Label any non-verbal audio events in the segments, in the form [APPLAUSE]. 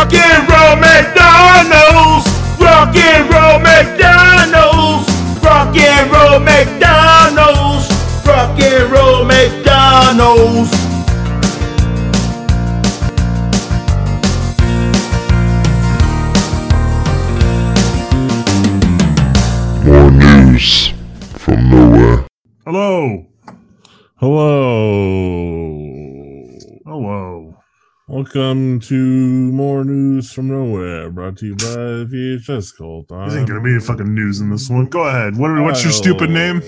Rock and roll McDonald's. Rock and roll McDonald's. Rock and roll McDonald's. Rock and roll McDonald's. More news from nowhere. Hello. Hello. Welcome to more news from nowhere, brought to you by VHS Cult. This ain't gonna be a fucking news in this one. Go ahead. What, what's your stupid name?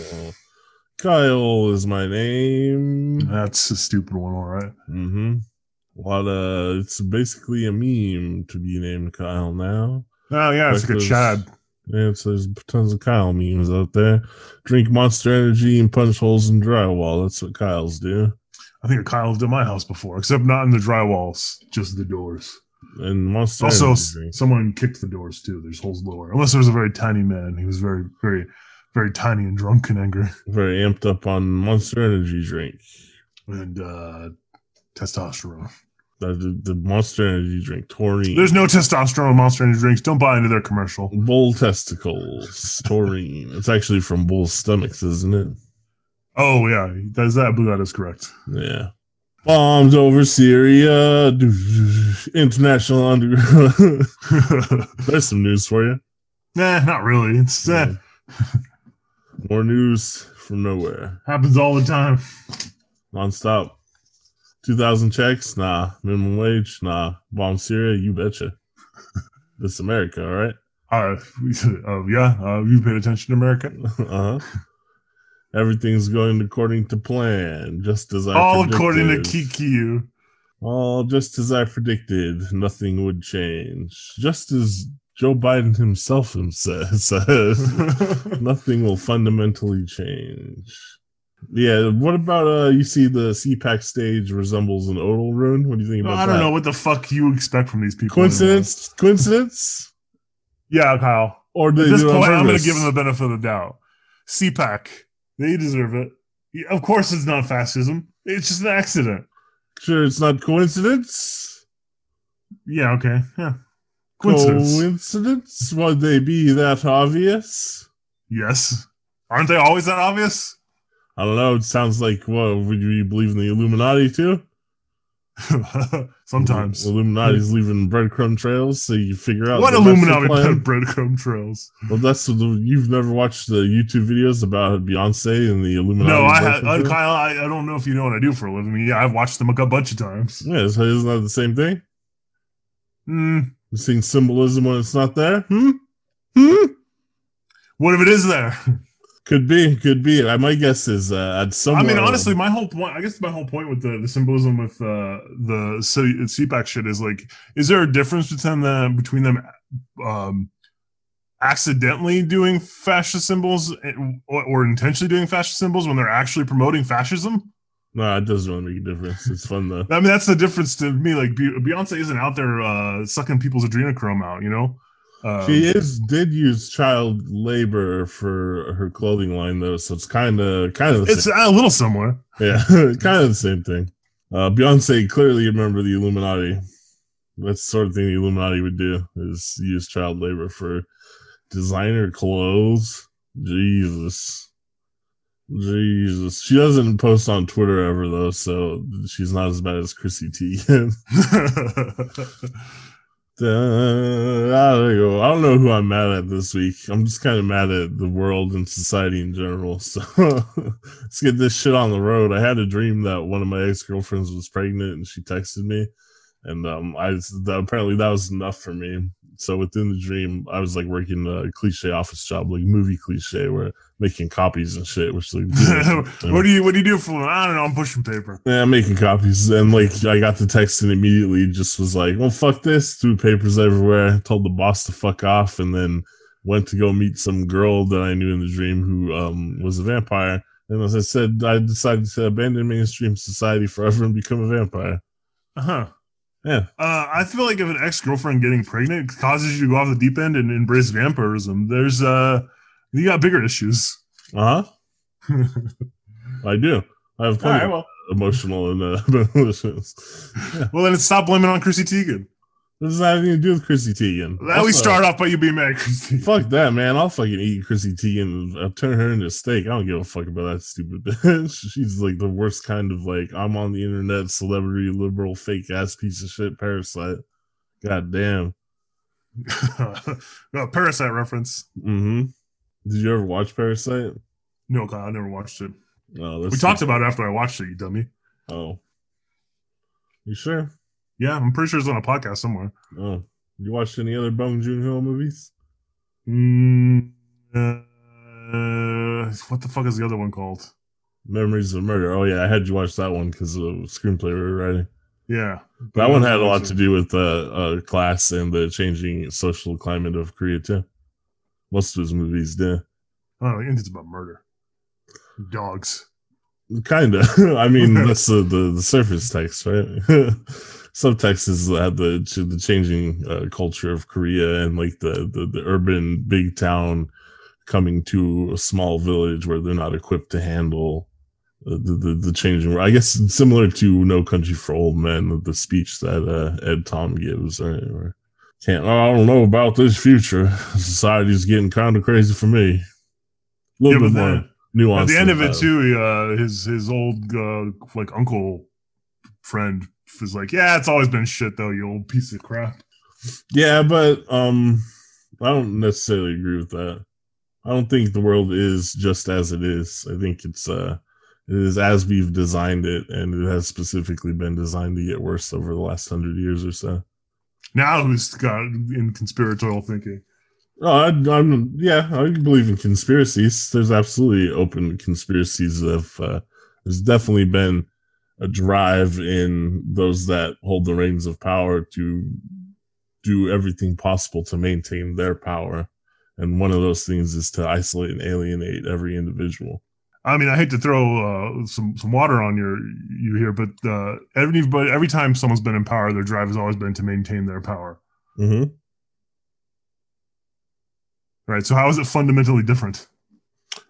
Kyle is my name. That's a stupid one, all right. Mm-hmm. What uh it's basically a meme to be named Kyle now. Oh yeah, it's like a Chad. Yeah, it's, there's tons of Kyle memes out there. Drink monster energy and punch holes in drywall. That's what Kyle's do. I think Kyle lived at my house before, except not in the drywalls, just the doors. And monster Also, energy s- drink. someone kicked the doors too. There's holes lower. Unless there was a very tiny man. He was very, very, very tiny and drunk and angry. [LAUGHS] very amped up on monster energy drink. And uh testosterone. The, the, the monster energy drink, taurine. There's no testosterone in monster energy drinks. Don't buy into their commercial. bull testicles, taurine. It's actually from bull stomachs, isn't it? Oh yeah, that's that. I believe that is correct. Yeah. Bombs over Syria. [LAUGHS] International underground. [LAUGHS] There's some news for you. nah, not really. It's uh, More news from nowhere. happens all the time. Nonstop. 2,000 checks? Nah. Minimum wage? Nah. Bomb Syria? You betcha. this America, all right? Uh, uh [LAUGHS] yeah, uh, you paid attention to America. uh huh. Everything's going according to plan, just as I all predicted. according to Kiki. All just as I predicted, nothing would change. Just as Joe Biden himself [LAUGHS] says, says [LAUGHS] nothing will fundamentally change. Yeah, what about uh you see the CPAC stage resembles an odal rune? What do you think about that? I don't that? know what the fuck you expect from these people. Coincidence? Coincidence? Yeah, Kyle. Or At this do it on point, I'm gonna give them the benefit of the doubt. CPAC, they deserve it. Of course, it's not fascism. It's just an accident. Sure, it's not coincidence. Yeah. Okay. Yeah. Coincidence. Coincidence? Would they be that obvious? yes. Aren't they always that obvious? I don't know. It sounds like what would you believe in the Illuminati too? [LAUGHS] Sometimes. Illuminati's leaving breadcrumb trails, so you figure out What Illuminati [LAUGHS] breadcrumb trails? Well, that's the, you've never watched the YouTube videos about Beyonce and the Illuminati. No, I, ha- breadcrumb uh. Kyle. I, I don't know if you know what I do for a living. Yeah, I've watched them a bunch of times. Yeah, so isn't that the same thing? Hmm. You seeing symbolism when it's not there? Hmm. Hmm. What if it is there? [LAUGHS] Could be. Could be. I my guess is uh, at some. I mean, honestly, my whole point, I guess my whole point with the, the symbolism with uh, the C- CPAC shit is like, is there a difference between them, between them um, accidentally doing fascist symbols or, or intentionally doing fascist symbols when they're actually promoting fascism? no, it doesn't really make a difference. It's fun though. I mean, that's the difference to me. Like, Beyonce isn't out there uh, sucking people's adrenochrome out, you know? Um, She is did use child labor for her clothing line though, so it's kind of kind of It's a little similar. Yeah, [LAUGHS] kind of the same thing. Uh, Beyonce clearly remember the Illuminati. That's the sort of thing the Illuminati would do is use child labor for designer clothes. Jesus. Jesus. She doesn't post on Twitter ever though, so she's not as bad as Chrissy Teigen. [LAUGHS] [LAUGHS] I don't know. Who I'm mad at this week. I'm just kind of mad at the world and society in general. [LAUGHS] So let's get this shit on the road. I had a dream that one of my ex girlfriends was pregnant, and she texted me, and um, I apparently that was enough for me. So within the dream, I was like working a cliche office job, like movie cliche, where making copies and shit. Which like, [LAUGHS] what do you What do you do for? I don't know. I'm pushing paper. yeah, I'm making copies. And like I got the text and immediately just was like, well, fuck this. Threw papers everywhere. Told the boss to fuck off and then went to go meet some girl that I knew in the dream who um was a vampire. And as I said, I decided to abandon mainstream society forever and become a vampire. Uh huh. Yeah. Uh, I feel like if an ex girlfriend getting pregnant causes you to go off the deep end and embrace vampirism, there's uh, you got bigger issues. Uh huh. [LAUGHS] I do. I have plenty right, of well, emotional and uh. [LAUGHS] Yeah. well, then stop blaming on Chrissy Teigen. That have anything to do with Chrissy Teigen? We Also- start off by you being mad, Christy. Fuck that, man. I'll fucking eat Chrissy Teigen. I'll turn her into a steak. I don't give a fuck about that stupid [LAUGHS] bitch. She's like the worst kind of like I'm on the internet celebrity liberal fake ass piece of shit parasite. God damn. [LAUGHS] no, Parasite reference. Mm-hmm. Did you ever watch Parasite? No, God, I never watched it. No, We talked about it after I watched it, you dummy. Oh, you sure? Yeah, I'm pretty sure it's on a podcast somewhere. Oh, you watched any other Bong Joon Ho movies? Mm, uh, what the fuck is the other one called? Memories of Murder. Oh yeah, I had you watch that one because of the screenplay we were writing. Yeah. That one had a lot to do with uh, uh, class and the changing social climate of Korea too. Most of his movies did. Oh, think it's about murder. Dogs. Kinda. [LAUGHS] I mean, [LAUGHS] that's the, the the surface text, right? [LAUGHS] Subtext is uh, the the changing uh, culture of Korea and like the, the the urban big town coming to a small village where they're not equipped to handle the the, the, the changing. I guess similar to No Country for Old Men, the speech that uh, Ed Tom gives, right? Or, can't I don't know about this future. [LAUGHS] Society's getting kind of crazy for me. A little Yeah, bit more nuance. At the end of it that. too, uh, his his old uh, like uncle friend was like, "Yeah, it's always been shit though, you old piece of crap." Yeah, but um I don't necessarily agree with that. I don't think the world is just as it is. I think it's uh it is as we've designed it and it has specifically been designed to get worse over the last hundred years or so. Now who's got in conspiratorial thinking? Oh, I, I'm yeah, I believe in conspiracies. There's absolutely open conspiracies of uh there's definitely been a drive in those that hold the reins of power to do everything possible to maintain their power. And one of those things is to isolate and alienate every individual. I mean, I hate to throw uh, some some water on your you here, but uh, every but every time someone's been in power, their drive has always been to maintain their power. Mm-hmm. Right. So how is it fundamentally different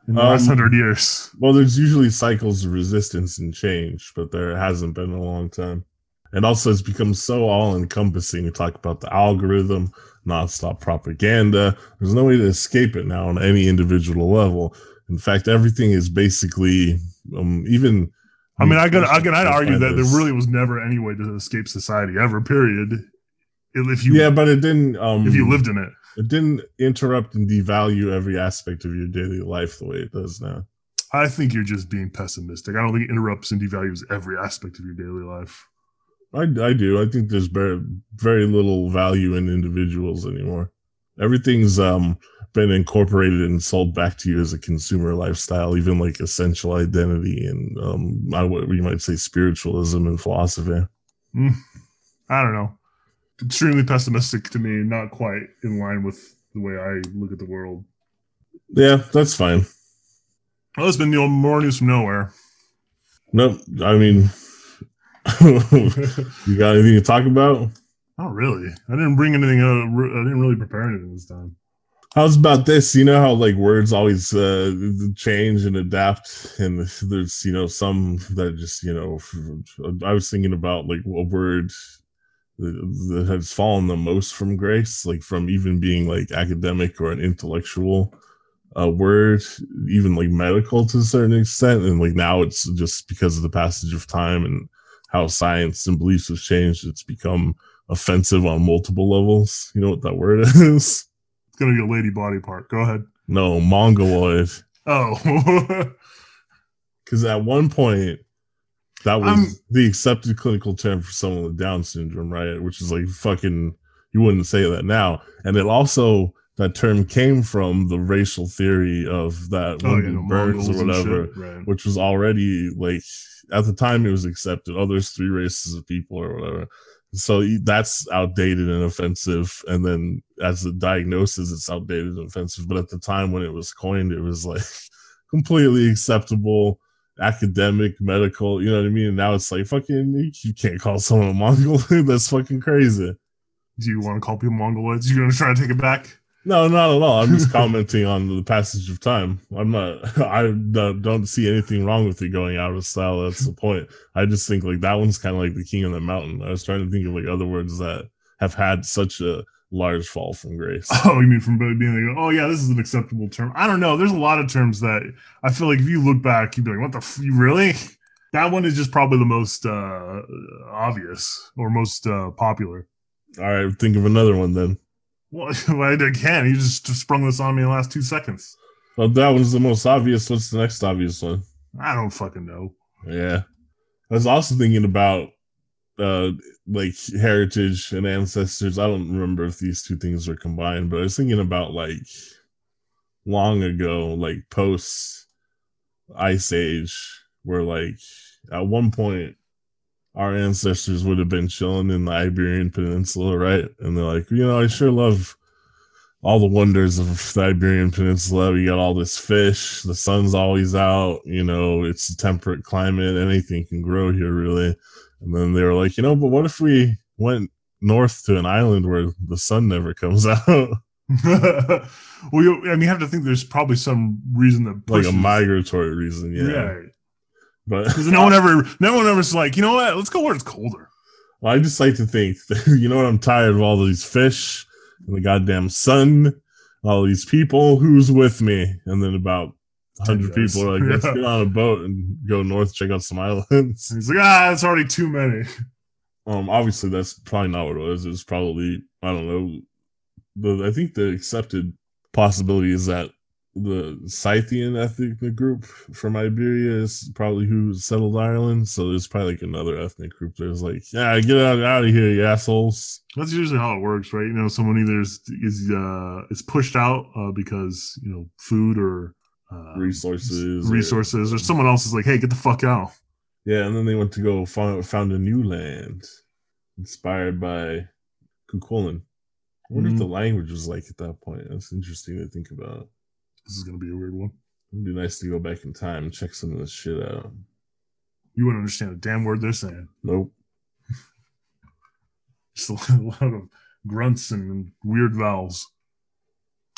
in the Um, last hundred years? Well, there's usually cycles of resistance and change, but there hasn't been in a long time. And also, it's become so all encompassing. You talk about the algorithm, nonstop propaganda. There's no way to escape it now on any individual level. In fact, everything is basically, um, even. I mean, I could I could I'd argue that there really was never any way to escape society ever. Period. If you yeah, but it didn't. Um, if you lived in it. It didn't interrupt and devalue every aspect of your daily life the way it does now. I think you're just being pessimistic. I don't think it interrupts and devalues every aspect of your daily life. I, I do. I think there's very very little value in individuals anymore. Everything's um been incorporated and sold back to you as a consumer lifestyle, even like essential identity and um I, what you might say spiritualism and philosophy. I don't know. Extremely pessimistic to me, not quite in line with the way I look at the world. Yeah, that's fine. Well, it's been the more news from nowhere. Nope. I mean, [LAUGHS] you got anything to talk about? Not really. I didn't bring anything. Uh, re- I didn't really prepare anything this time. How's about this? You know how like words always uh, change and adapt, and there's you know some that just you know. I was thinking about like a word that has fallen the most from grace, like from even being like academic or an intellectual uh, word, even like medical to a certain extent, and like now it's just because of the passage of time and how science and beliefs have changed. It's become offensive on multiple levels. You know what that word [LAUGHS] is? It's gonna be a lady body part. Go ahead. No, mongoloid. Oh, [LAUGHS] Because at one point, that was I'm- the accepted clinical term for someone with Down syndrome, right? Which is like fucking, you wouldn't say that now. And it also, that term came from the racial theory of that oh yeah, Burns or Mongols whatever, shit. Right. which was already like, at the time it was accepted. Oh, there's three races of people or whatever. So that's outdated and offensive. And then as a diagnosis, it's outdated and offensive. But at the time when it was coined, it was like [LAUGHS] completely acceptable, academic, medical. You know what I mean? And now it's like fucking you can't call someone a Mongol. [LAUGHS] That's fucking crazy. Do you want to call people Mongoloids? You gonna try to take it back? No, not at all. I'm just [LAUGHS] commenting on the passage of time. I'm not. [LAUGHS] I don't don't see anything wrong with it going out of style. That's the point. I just think like that one's kind of like the king of the mountain. I was trying to think of like other words that have had such a large fall from grace. [LAUGHS] Oh, you mean from being like, oh yeah, this is an acceptable term? I don't know. There's a lot of terms that I feel like if you look back, you'd be like, what the f- you really? [LAUGHS] That one is just probably the most uh, obvious or most uh, popular. All right, think of another one then. Well, [LAUGHS] I can't. You just sprung this on me in the last two seconds. Well, that one's the most obvious. What's the next obvious one? I don't fucking know. Yeah. I was also thinking about uh like heritage and ancestors. I don't remember if these two things are combined, but I was thinking about like long ago, like post ice age, where like at one point our ancestors would have been chilling in the Iberian Peninsula, right? And they're like, you know, I sure love all the wonders of the Iberian Peninsula. We got all this fish, the sun's always out, you know, it's a temperate climate, anything can grow here, really. And then they were like, you know, but what if we went north to an island where the sun never comes [LAUGHS] out? [LAUGHS] well, you, I mean, you have to think there's probably some reason that like a migratory reason, yeah. Right. But Because no one ever, no one ever's like, you know what? Let's go where it's colder. Well, I just like to think, [LAUGHS] you know what? I'm tired of all these fish and the goddamn sun, all these people. Who's with me? And then about 100 people are like, let's Yeah. [LAUGHS] get on a boat and go north, check out some islands. And he's like, ah, it's already too many. Um, obviously, that's probably not what it was. It was probably, I don't know. The, I think the accepted possibility is that the Scythian ethnic group from Iberia is probably who settled Ireland. So there's probably like another ethnic group that's like, yeah, get out, out of here, you assholes. That's usually how it works, right? You know, someone either is, is uh is pushed out uh, because you know food or uh, resources. or- resources, or someone else is like, hey, get the fuck out. yeah, and then they went to go found, found a new land inspired by Cuchulainn. I wonder Mhm. if the language was like at that point. That's interesting to think about. This is gonna be a weird one. It'd be nice to go back in time and check some of this shit out. You wouldn't understand a damn word they're saying. Nope. [LAUGHS] Just a lot of grunts and weird vowels.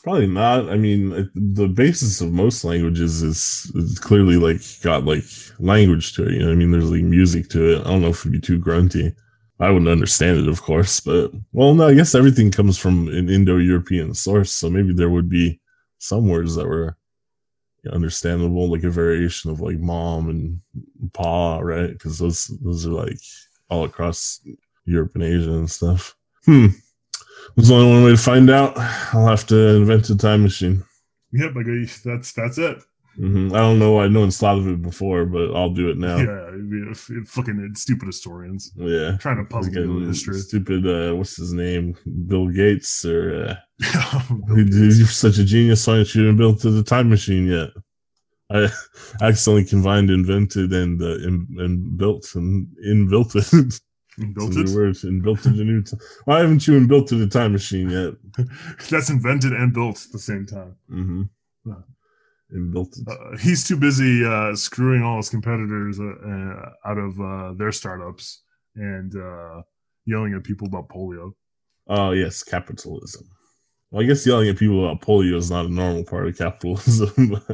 Probably not. I mean, the basis of most languages is, is clearly like got like language to it. You know, I mean, there's like music to it. I don't know if it'd be too grunty. I wouldn't understand it, of course, but well, no, I guess everything comes from an Indo-European source, so maybe there would be some words that were understandable, like a variation of like mom and pa, right? Because those those are like all across Europe and Asia and stuff. Hmm. There's only one way to find out. I'll have to invent a time machine. Yep, like uh, that's that's it. hmm I don't know why no one's thought of it before, but I'll do it now. Yeah, be a- fucking stupid historians Yeah. trying to puzzle Again, history. Stupid, uh, what's his name? Bill Gates, or uh, [LAUGHS] Bill He- Gates. You're such a genius. Why haven't you even built the time machine yet? I [LAUGHS] accidentally combined invented and uh, and, and built and inbuilt it. [LAUGHS] Built it. word, inbuilt it a new. T- Why haven't you inbuilt it a time machine yet? [LAUGHS] That's invented and built at the same time. Mm-hmm. Yeah. Inbuilt it. Uh, he's too busy uh, screwing all his competitors uh, uh, out of uh, their startups and uh, yelling at people about polio. Oh yes, capitalism. Well, I guess yelling at people about polio is not a normal part of capitalism. [LAUGHS]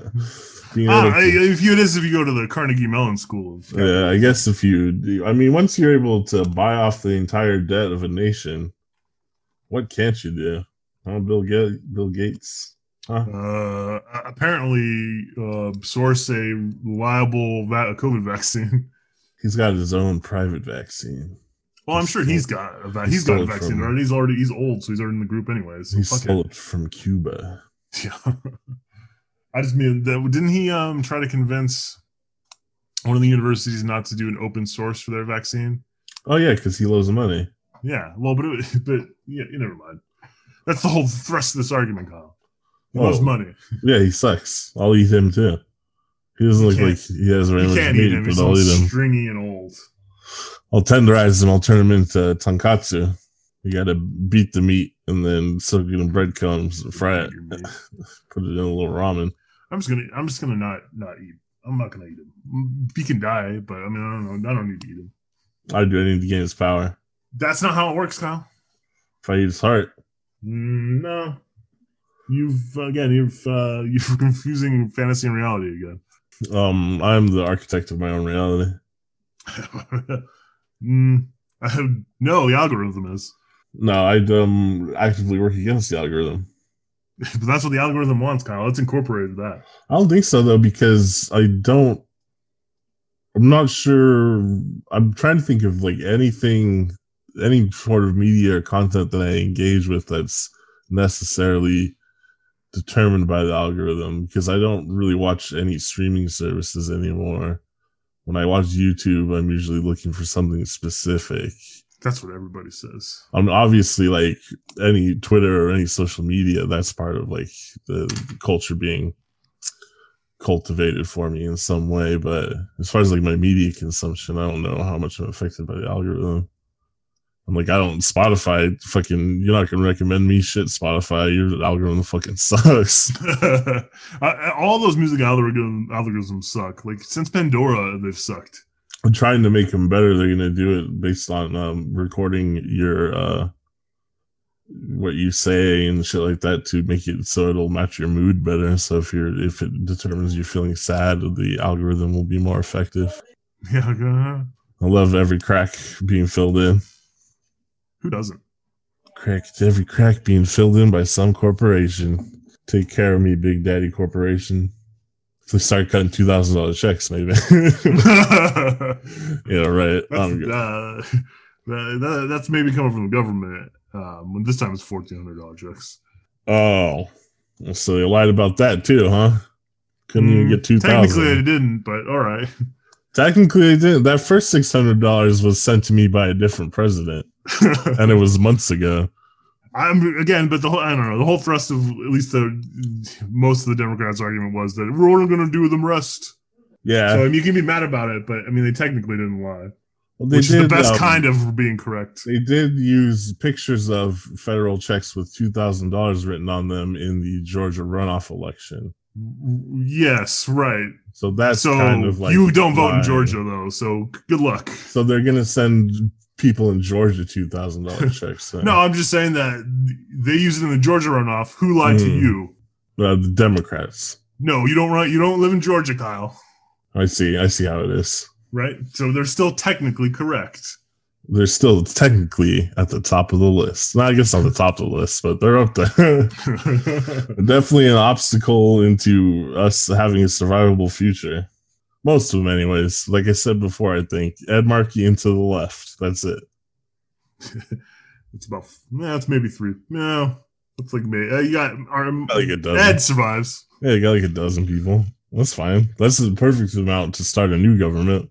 Ah, if you it is if you go to the Carnegie Mellon School yeah, I guess if you, do, I mean, once you're able to buy off the entire debt of a nation, what can't you do? Huh, Bill Gates. Bill Gates. Huh? uh, apparently uh, source a reliable va- COVID [LAUGHS] vaccine. He's got his own private vaccine. Well, I'm sure he's got a va- He he's got a vaccine from- already. He's already he's old, so he's already in the group anyways. So He stole it. it from Cuba. [LAUGHS] Yeah. I just mean that didn't he um try to convince one of the universities not to do an open source for their vaccine? Oh yeah, because he loves the money. Yeah. Well, but it, [LAUGHS] but yeah, you never mind. That's the whole thrust of this argument, Kyle. He Oh. loves money. Yeah, he sucks. I'll eat him too. He doesn't look like he has very much meat, but I'll eat him. stringy and old. I'll tenderize them. I'll turn them into tonkatsu. You got to beat the meat and then soak it in breadcrumbs and fry it. [LAUGHS] Put it in a little ramen. I'm just gonna I'm just gonna not not eat. I'm not gonna eat him. He can die, but I mean I don't know. I don't need to eat him. I do I need to gain his power. That's not how it works, Kyle. If I eat his heart, Mm, no. You've again you've uh [LAUGHS] you're confusing fantasy and reality again. um, I'm the architect of my own reality. [LAUGHS] mm, no the algorithm is. No, I'd um actively work against the algorithm. [LAUGHS] but that's what the algorithm wants, Kyle. Let's incorporate that. I don't think so though, because I don't. I'm not sure. I'm trying to think of like anything, any sort of media or content that I engage with that's necessarily determined by the algorithm because I don't really watch any streaming services anymore. When I watch YouTube, I'm usually looking for something specific. That's what everybody says. I'm obviously like any Twitter or any social media, that's part of like the culture being cultivated for me in some way. But as far as like my media consumption, I don't know how much I'm affected by the algorithm. I'm like, I don't Spotify fucking you're not gonna recommend me shit, Spotify. Your algorithm fucking [LAUGHS] sucks. [LAUGHS] All those music algorithm, algorithms suck. Like since Pandora, they've sucked. I'm trying to make them better. They're gonna do it based on um, recording your uh, what you say and shit like that to make it so it'll match your mood better. So if you're if it determines you're feeling sad, the algorithm will be more effective. [LAUGHS] Yeah, I love every crack being filled in. Who doesn't? Crack every crack being filled in by some corporation. Take care of me, Big Daddy Corporation. If they start cutting two thousand dollar checks, maybe. [LAUGHS] yeah, right. That's, uh, that, that- that's maybe coming from the government. Um, when this time it's fourteen hundred dollar checks. Oh, so they lied about that too, huh? Couldn't even Mm, get two Technically, I thousand. didn't, but all right. Technically, they didn't. That first six hundred dollars was sent to me by a different president, [LAUGHS] and it was months ago. I'm again, but the whole I don't know the whole thrust of at least the most of the Democrats' argument was that we're only going to do them rest. Yeah, So I mean, you can be mad about it, but I mean, they technically didn't lie, Well, they which is the best um, kind of being correct. They did use pictures of federal checks with two thousand dollars written on them in the Georgia runoff election. Yes, right. So that's so kind of like you don't vote in. Georgia though, so good luck. So they're gonna send people in Georgia two thousand dollar [LAUGHS] checks. So. No, I'm just saying that they use it in the Georgia runoff. Who lied to Mm. you? uh, the Democrats. No, you don't run. You don't live in Georgia, Kyle. I see. I see how it is. Right? So they're still technically correct. They're still technically at the top of the list. Not I guess on the top of the list, but they're up there. [LAUGHS] Definitely an obstacle into us having a survivable future. Most of them, anyways. Like I said before, I think Ed Markey and to the left. That's it. [LAUGHS] it's about. Yeah, it's maybe three. No, it's like me. Uh, you got I think it does. Ed survives. Yeah, you got like a dozen people. That's fine. That's the perfect amount to start a new government.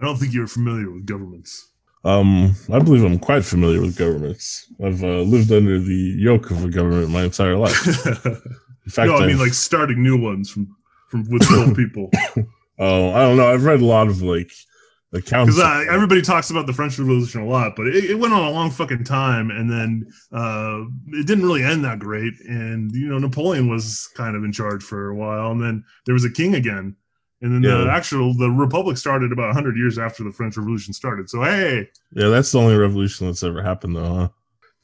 I don't think you're familiar with governments. Um, I believe I'm quite familiar with governments. I've uh, lived under the yoke of a government my entire life. no, [LAUGHS] In fact, I mean I've- like starting new ones from from with [COUGHS] old people. [COUGHS] oh, I don't know. I've read a lot of like accounts. Because uh, everybody talks about the French Revolution a lot, but it, it went on a long fucking time, and then uh, it didn't really end that great. And you know, Napoleon was kind of in charge for a while, and then there was a king again, and then the actual the Republic started about hundred years after the French Revolution started. So hey, Yeah, that's the only revolution that's ever happened, though, huh?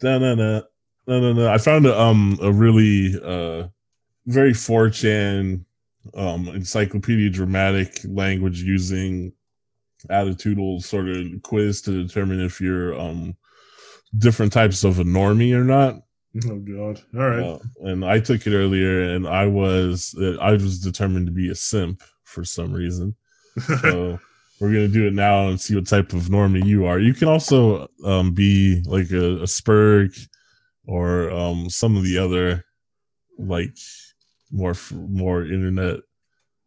Da, da, da, da, da. I found a, um a really uh very 4chan um Encyclopedia Dramatica language using attitudinal sort of quiz to determine if you're um different types of a normie or not. oh god, all right, Uh, and I took it earlier, and I was I was determined to be a simp for some reason. So [LAUGHS] we're gonna do it now and see what type of normie you are. You can also um, be like a, a Spurg or um, some of the other like more more internet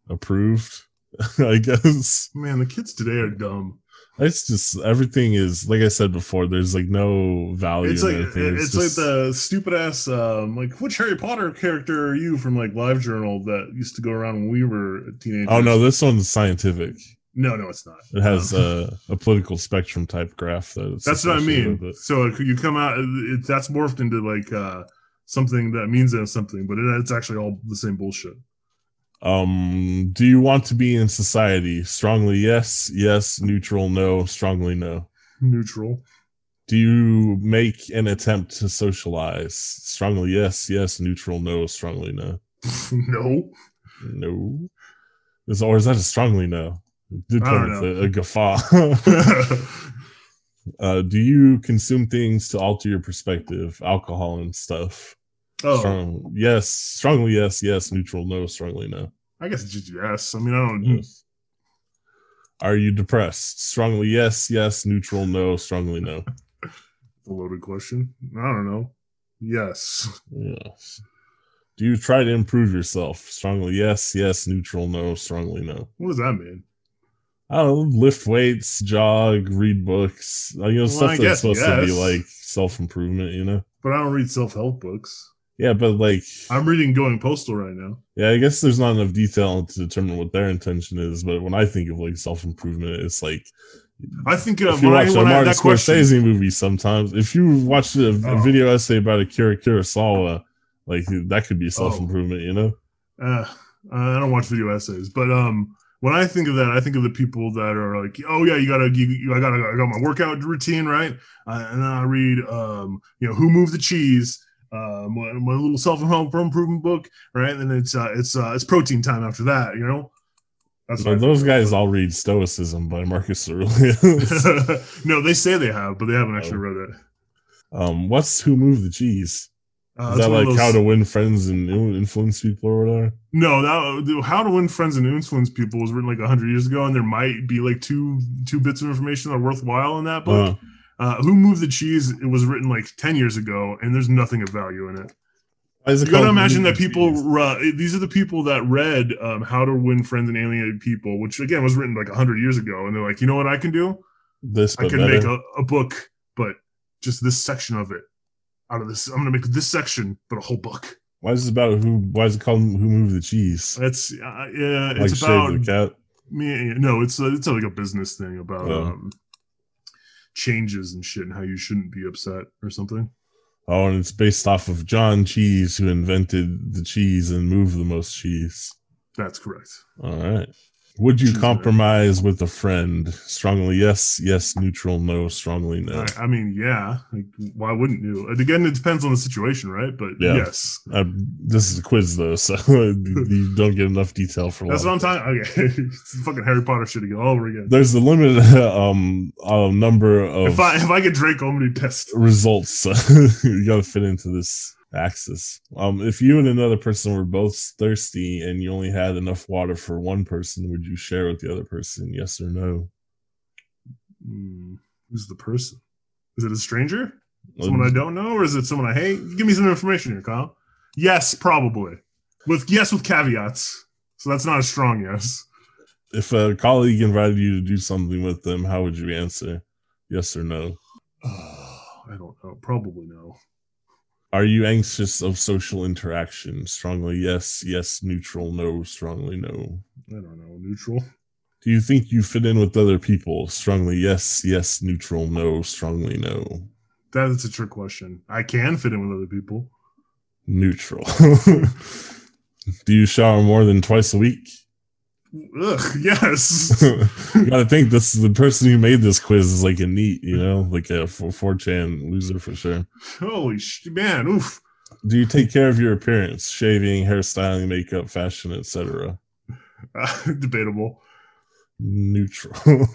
approved. [LAUGHS] I guess man, the kids today are dumb. it's just everything is like I said before. There's like no value. It's in like anything. it's, just- like the stupid ass um, like which Harry Potter character are you from like Live Journal that used to go around when we were teenagers? oh no, this one's scientific. no, no, it's not. It has Um, uh, a political spectrum type graph that That's what I mean. So it- you come out, it, that's morphed into like uh, something that means that something, but it, it's actually all the same bullshit. Um, do you want to be in society? Strongly yes, yes, neutral no, strongly no. Neutral. Do you make an attempt to socialize? Strongly yes, yes, neutral no, strongly no. [LAUGHS] no. No. Is or is that a strongly no? It did I come don't with a, a guffaw. [LAUGHS] [LAUGHS] Uh, do you consume things to alter your perspective, alcohol and stuff? Oh, Strong, yes, strongly yes, yes, neutral, no, strongly no. I guess it's just yes. I mean, I don't. Yes. Are you depressed? Strongly yes, yes, neutral, no, strongly no. [LAUGHS] A loaded question. I don't know. Yes. Yes. Do you try to improve yourself? Strongly yes, yes, neutral, no, strongly no. What does that mean? I don't know, lift weights, jog, read books, you know, Well, stuff I that's guess supposed to be like self improvement, you know? But I don't read self help books. Yeah, but like, I'm reading Going Postal right now. yeah, I guess there's not enough detail to determine what their intention is. But when I think of like self improvement, it's like I think uh, if you when I, watch a Martin that question. Movie, sometimes if you watch a, a Oh. video essay about Akira Kurosawa, like that could be Oh. self improvement, you know? Uh, I don't watch video essays, but um, when I think of that, I think of the people that are like, oh yeah, you gotta, you, you- I gotta, I got my workout routine right, uh, and then I read, um, you know, Who Moved the Cheese, uh, my, my little self improvement book, right, and it's uh, it's uh, it's protein time after that, you know. That's those guys all read Stoicism by Marcus Aurelius. [LAUGHS] no, they say they have, but they haven't actually Oh. read it. um, what's who moved the cheese? Uh, Is that like those- how to win friends and influence people or whatever? No, that how to win friends and influence people was written like hundred years ago, and there might be like two two bits of information that are worthwhile in that book. Uh, Uh, Who moved the cheese? It was written like ten years ago, and there's nothing of value in it. why is it You got to imagine that people. Uh, these are the people that read um, How to Win Friends and Alienate People, which again was written like hundred years ago, and they're like, you know what I can do? This, I can better. make a, a book, but just this section of it. Out of this, I'm gonna make this section, but a whole book. Why is it about who? Why is it called Who Moved the Cheese? It's uh, yeah, Like it's about the Cat. me no it's a, it's like a business thing about Oh. um changes and shit and how you shouldn't be upset or something Oh, and it's based off of John Cheese, who invented the cheese and moved the most cheese. that's correct All right. Would you compromise with a friend? Strongly yes, yes, neutral, no, strongly no. I, I mean yeah like why wouldn't you again it depends on the situation right but Yeah. yes Uh, this is a quiz though, so [LAUGHS] you don't get enough detail for that's what i'm talking okay [LAUGHS] it's fucking harry potter shit again all over again There's a limited [LAUGHS] um uh, number of if i if i get draco i'm gonna be pissed results. you gotta fit into this axis. Um, if you and another person were both thirsty and you only had enough water for one person, would you share with the other person? Yes or no? Hmm, who's the person is it a stranger someone i don't know or is it someone i hate give me some information here kyle yes probably with yes with caveats so that's not a strong yes if a colleague invited you to do something with them, how would you answer? Yes or no? [SIGHS] I don't know. Probably no. Are you anxious of social interaction? Strongly yes, yes, neutral, no, strongly no. I don't know. Neutral. Do you think you fit in with other people? Strongly yes, yes, neutral, no, strongly no. That's a trick question. I can fit in with other people. Neutral. [LAUGHS] Do you shower more than twice a week? Ugh, [LAUGHS] yes. [LAUGHS] you gotta think this the person who made this quiz is like a NEET, you know, like a 4chan loser for sure. Holy sh- man. Oof. Do you take care of your appearance, shaving, hairstyling, makeup, fashion, etc.? Uh, [LAUGHS] debatable. Neutral.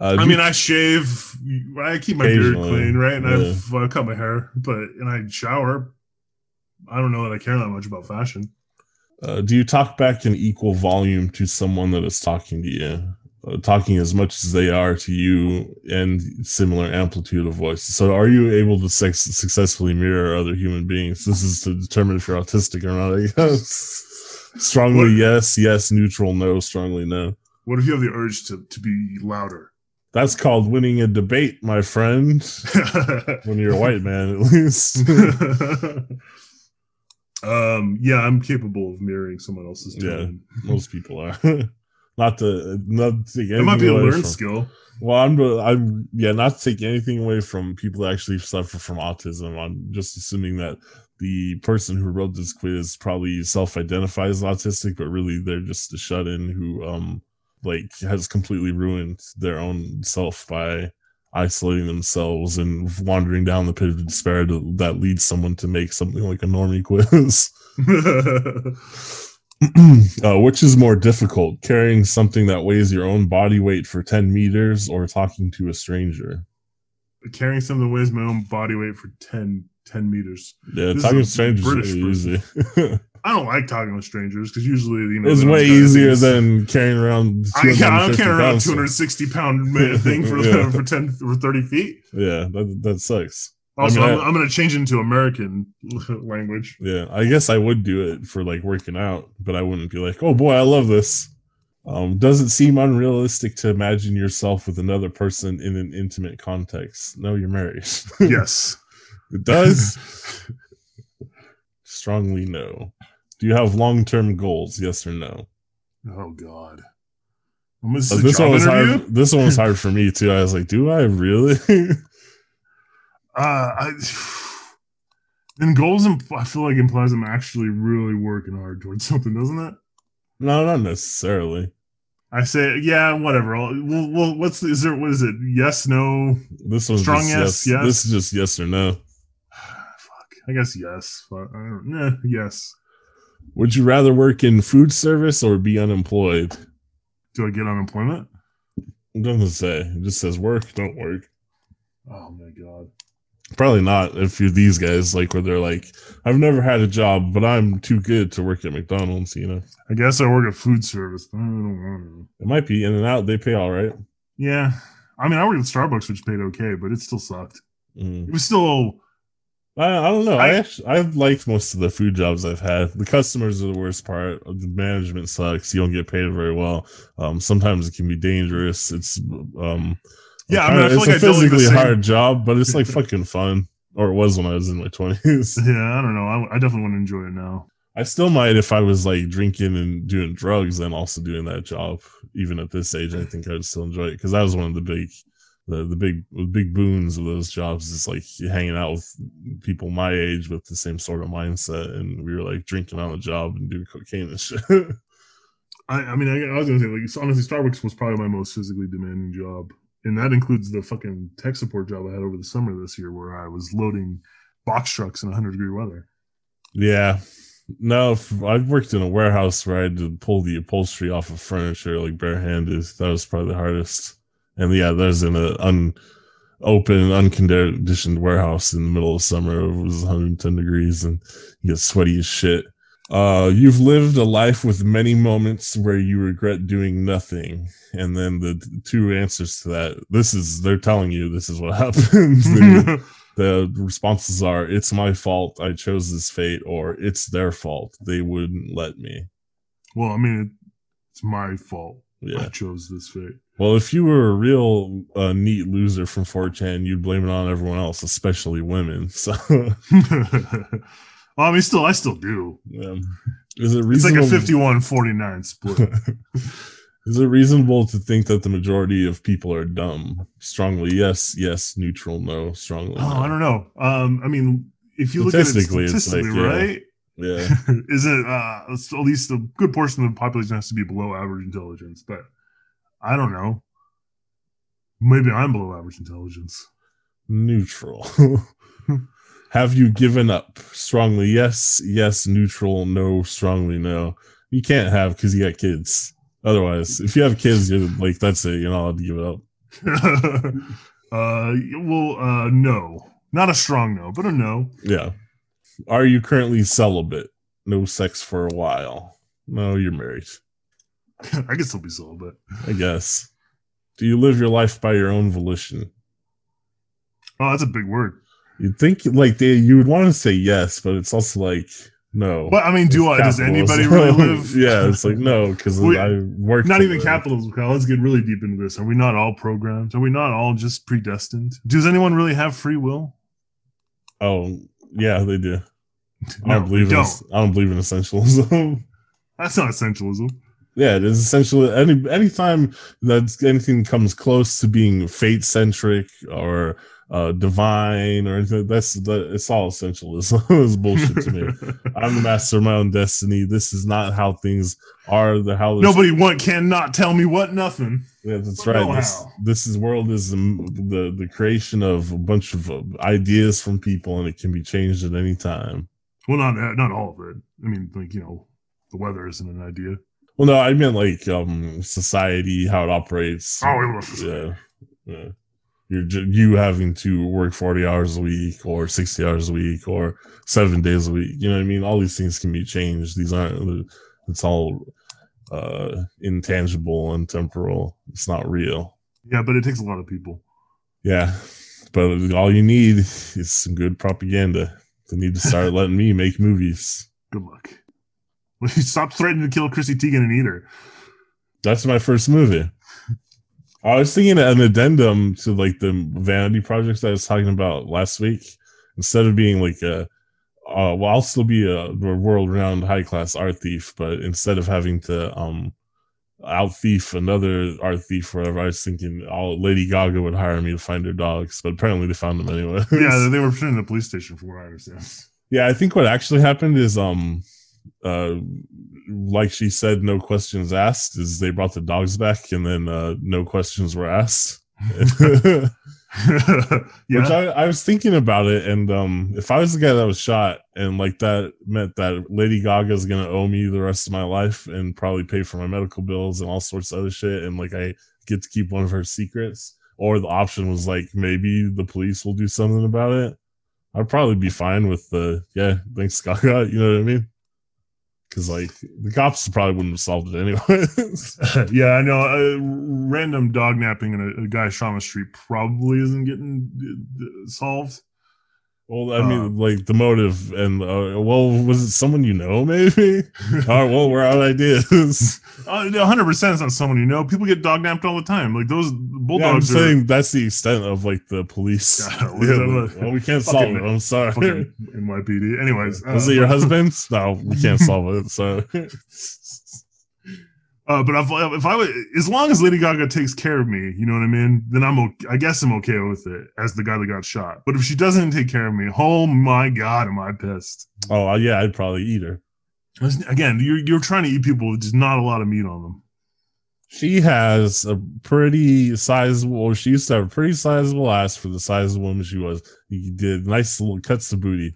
uh, I mean, I shave. I keep my beard clean, right? And yeah. I've uh, cut my hair, but and I shower. I don't know that I care that much about fashion. Uh, do you talk back in equal volume to someone that is talking to you? Uh, talking as much as they are to you and similar amplitude of voice. So, are you able to sex- successfully mirror other human beings? This is to determine if you're autistic or not, I guess. [LAUGHS] Strongly What- yes, yes, neutral no, strongly no. What if you have the urge to, to be louder? That's called winning a debate, my friend. [LAUGHS] When you're a white man, at least. [LAUGHS] um, yeah, I'm capable of mirroring someone else's Yeah. Most people are. [LAUGHS] not to not to take It might be a learned from- skill. Well, I'm I'm yeah, not to take anything away from people that actually suffer from autism. I'm just assuming that the person who wrote this quiz probably self-identifies autistic, but really they're just a shut-in who um like has completely ruined their own self by isolating themselves and wandering down the pit of despair to, that leads someone to make something like a normie quiz. [LAUGHS] uh, which is more difficult, carrying something that weighs your own body weight for 10 meters or talking to a stranger? carrying something that weighs my own body weight for 10, 10 meters. Yeah, This talking to strangers British is really easy. [LAUGHS] I don't like talking with strangers because usually you know it's way easier who's- than carrying around. I, I don't carry around two hundred sixty pound [LAUGHS] thing for Yeah. for ten for thirty feet. Yeah, that that sucks. Also, I mean, am I'm going to change into American [LAUGHS] language. Yeah, I guess I would do it for like working out, but I wouldn't be like, "Oh boy, I love this." Um, does it seem unrealistic to imagine yourself with another person in an intimate context? No, you're married. [LAUGHS] Yes. it does. Strongly no. Do you have long-term goals? Yes or no? oh God. Um, Is Uh, this, this one was interview? hard. This one was hard for me too. I was like, "Do I really?" [LAUGHS] Uh, I, then goals. Imp- I feel like implies I'm actually really working hard towards something, doesn't it? no, not necessarily. I say, yeah, whatever. Well, well, what's the, is there? What is it? Yes, no. This one's Strong yes, yes, yes. This is just yes or no. [SIGHS] Fuck. I guess yes. But I don't. Nah, yes. Would you rather work in food service or be unemployed? Do I get unemployment? It doesn't say. It just says work, don't work. Oh my god. Probably not if you're these guys, like where they're like, I've never had a job, but I'm too good to work at McDonald's, you know. I guess I work at food service. but I don't want to. It might be in and out, they pay all right. Yeah. I mean, I worked at Starbucks, which paid okay, but it still sucked. Mm. It was still. I, I don't know. I, I- actually I've liked most of the food jobs I've had. The customers are the worst part. The management sucks. You don't get paid very well. Um, sometimes it can be dangerous. It's um, Yeah, I mean, I feel it's like a I physically hard job, but it's like fucking fun. Or it was when I was in my twenties. [LAUGHS] Yeah, I don't know. I, I definitely want to enjoy it now. I still might if I was like drinking and doing drugs and also doing that job. Even at this age, I think I'd still enjoy it because that was one of the big, the the big the big boons of those jobs is like hanging out with people my age with the same sort of mindset, and we were like drinking on the job and doing cocaine and shit. [LAUGHS] I, I mean, I, I was gonna say, like, honestly, Starbucks was probably my most physically demanding job, and that includes the fucking tech support job I had over the summer this year, where I was loading box trucks in 100 degree weather. yeah. No, I've worked in a warehouse where I had to pull the upholstery off of furniture like barehanded. That was probably the hardest. And yeah, that was in an un, open, unconditioned warehouse in the middle of summer. It was 110 degrees and you get sweaty as shit. Uh, you've lived a life with many moments where you regret doing nothing. And then the two answers to that, this is, they're telling you this is what [LAUGHS] happens. [LAUGHS] The- the responses are it's my fault i chose this fate or it's their fault they wouldn't let me well, I mean, it's my fault. Yeah. I chose this fate. Well if you were a real uh, NEET loser from 4chan you'd blame it on everyone else especially women [LAUGHS] so [LAUGHS] well, I mean, still, I still do. yeah. is it reasonable? It's like a 51 49 split. [LAUGHS] is it reasonable to think that the majority of people are dumb strongly yes yes neutral no strongly oh, no. I don't know. Um, I mean, if you look at it Statistically, it's like, statistically, yeah. right? yeah is it uh at least a good portion of the population has to be below average intelligence but i don't know maybe i'm below average intelligence neutral. [LAUGHS] Have you given up? Strongly yes, yes, neutral, no, strongly no. You can't have because you got kids. Otherwise, if you have kids, you're like, that's it. You're not allowed to give it up. [LAUGHS] uh well uh no not a strong no but a no Yeah. Are you currently celibate? No sex for a while. No, you're married. [LAUGHS] i can still be sold, but I guess. Do you live your life by your own volition? oh that's a big word You'd think like they, you would want to say yes, but it's also like no. but i mean do i It's does anybody really [LAUGHS] live yeah, it's like no, because I work. not even them. capitalism Kyle. let's get really deep into this are we not all programmed are we not all just predestined does anyone really have free will Oh, yeah, they do. I don't believe in. don't I don't believe in essentialism. [LAUGHS] that's not essentialism yeah, it is essentially any anytime that anything comes close to being fate centric or uh divine or anything. That's that. It's all essentialism. [LAUGHS] it's bullshit to me. [LAUGHS] I'm the master of my own destiny. This is not how things are. The how Nobody want cannot tell me what nothing. Yeah, that's But right. This, this is world is the, the the creation of a bunch of uh, ideas from people, and it can be changed at any time. Well, not not all of it. I mean, like you know, the weather isn't an idea. Well, no, I meant like um society, how it operates. Oh, it was- yeah, yeah. you're you having to work 40 hours a week or 60 hours a week or seven days a week. You know what I mean? All these things can be changed. These aren't. It's all uh intangible and temporal. It's not real. Yeah, but it takes a lot of people. Yeah, but all you need is some good propaganda. They need to start [LAUGHS] letting me make movies. Good luck. [LAUGHS] Stop threatening to kill Chrissy Teigen and eat her. That's my first movie. I was thinking an addendum to like the vanity projects I was talking about last week. Instead of being like a, uh, well, I'll still be a, world-renowned high-class art thief, but instead of having to um out thief another art thief, or whatever, I was thinking, oh, Lady Gaga would hire me to find her dogs, but apparently they found them anyway. Yeah, [LAUGHS] they were put in the police station, from what I understand. Yeah, I think what actually happened is um uh like she said no questions asked is they brought the dogs back and then uh no questions were asked. [LAUGHS] yeah, Which I, I was thinking about it and um if I was the guy that was shot and like that meant that Lady Gaga's gonna owe me the rest of my life and probably pay for my medical bills and all sorts of other shit and like I get to keep one of her secrets or the option was like maybe the police will do something about it. I'd probably be fine with the yeah, thanks Gaga, you know what I mean? Because like the cops probably wouldn't have solved it anyway. [LAUGHS] yeah, I know. Uh, random dog napping in a, a guy shot on the street probably isn't getting uh, solved. Well, I mean, Uh, like the motive and uh, well, was it someone you know? Maybe. [LAUGHS] all right, well, we're out of ideas. [LAUGHS] Uh, 100% it's not someone you know. People get dog napped all the time. Like those bulldogs. yeah, I'm are saying that's the extent of like the police. Yeah, [LAUGHS] Yeah, like, well, we can't solve it. I'm sorry. NYPD. Anyways, Was uh, it your husband? No, we can't solve it. So Uh, but if, if I would, as long as Lady Gaga takes care of me, you know what I mean, then I'm okay. I guess I'm okay with it as the guy that got shot. But if she doesn't take care of me, oh my god, am I pissed? Oh uh, yeah, I'd probably eat her. Again, you're you're trying to eat people with just not a lot of meat on them. She has a pretty sizable. She used to have a pretty sizable ass for the size of the woman she was. You did nice little cuts to booty.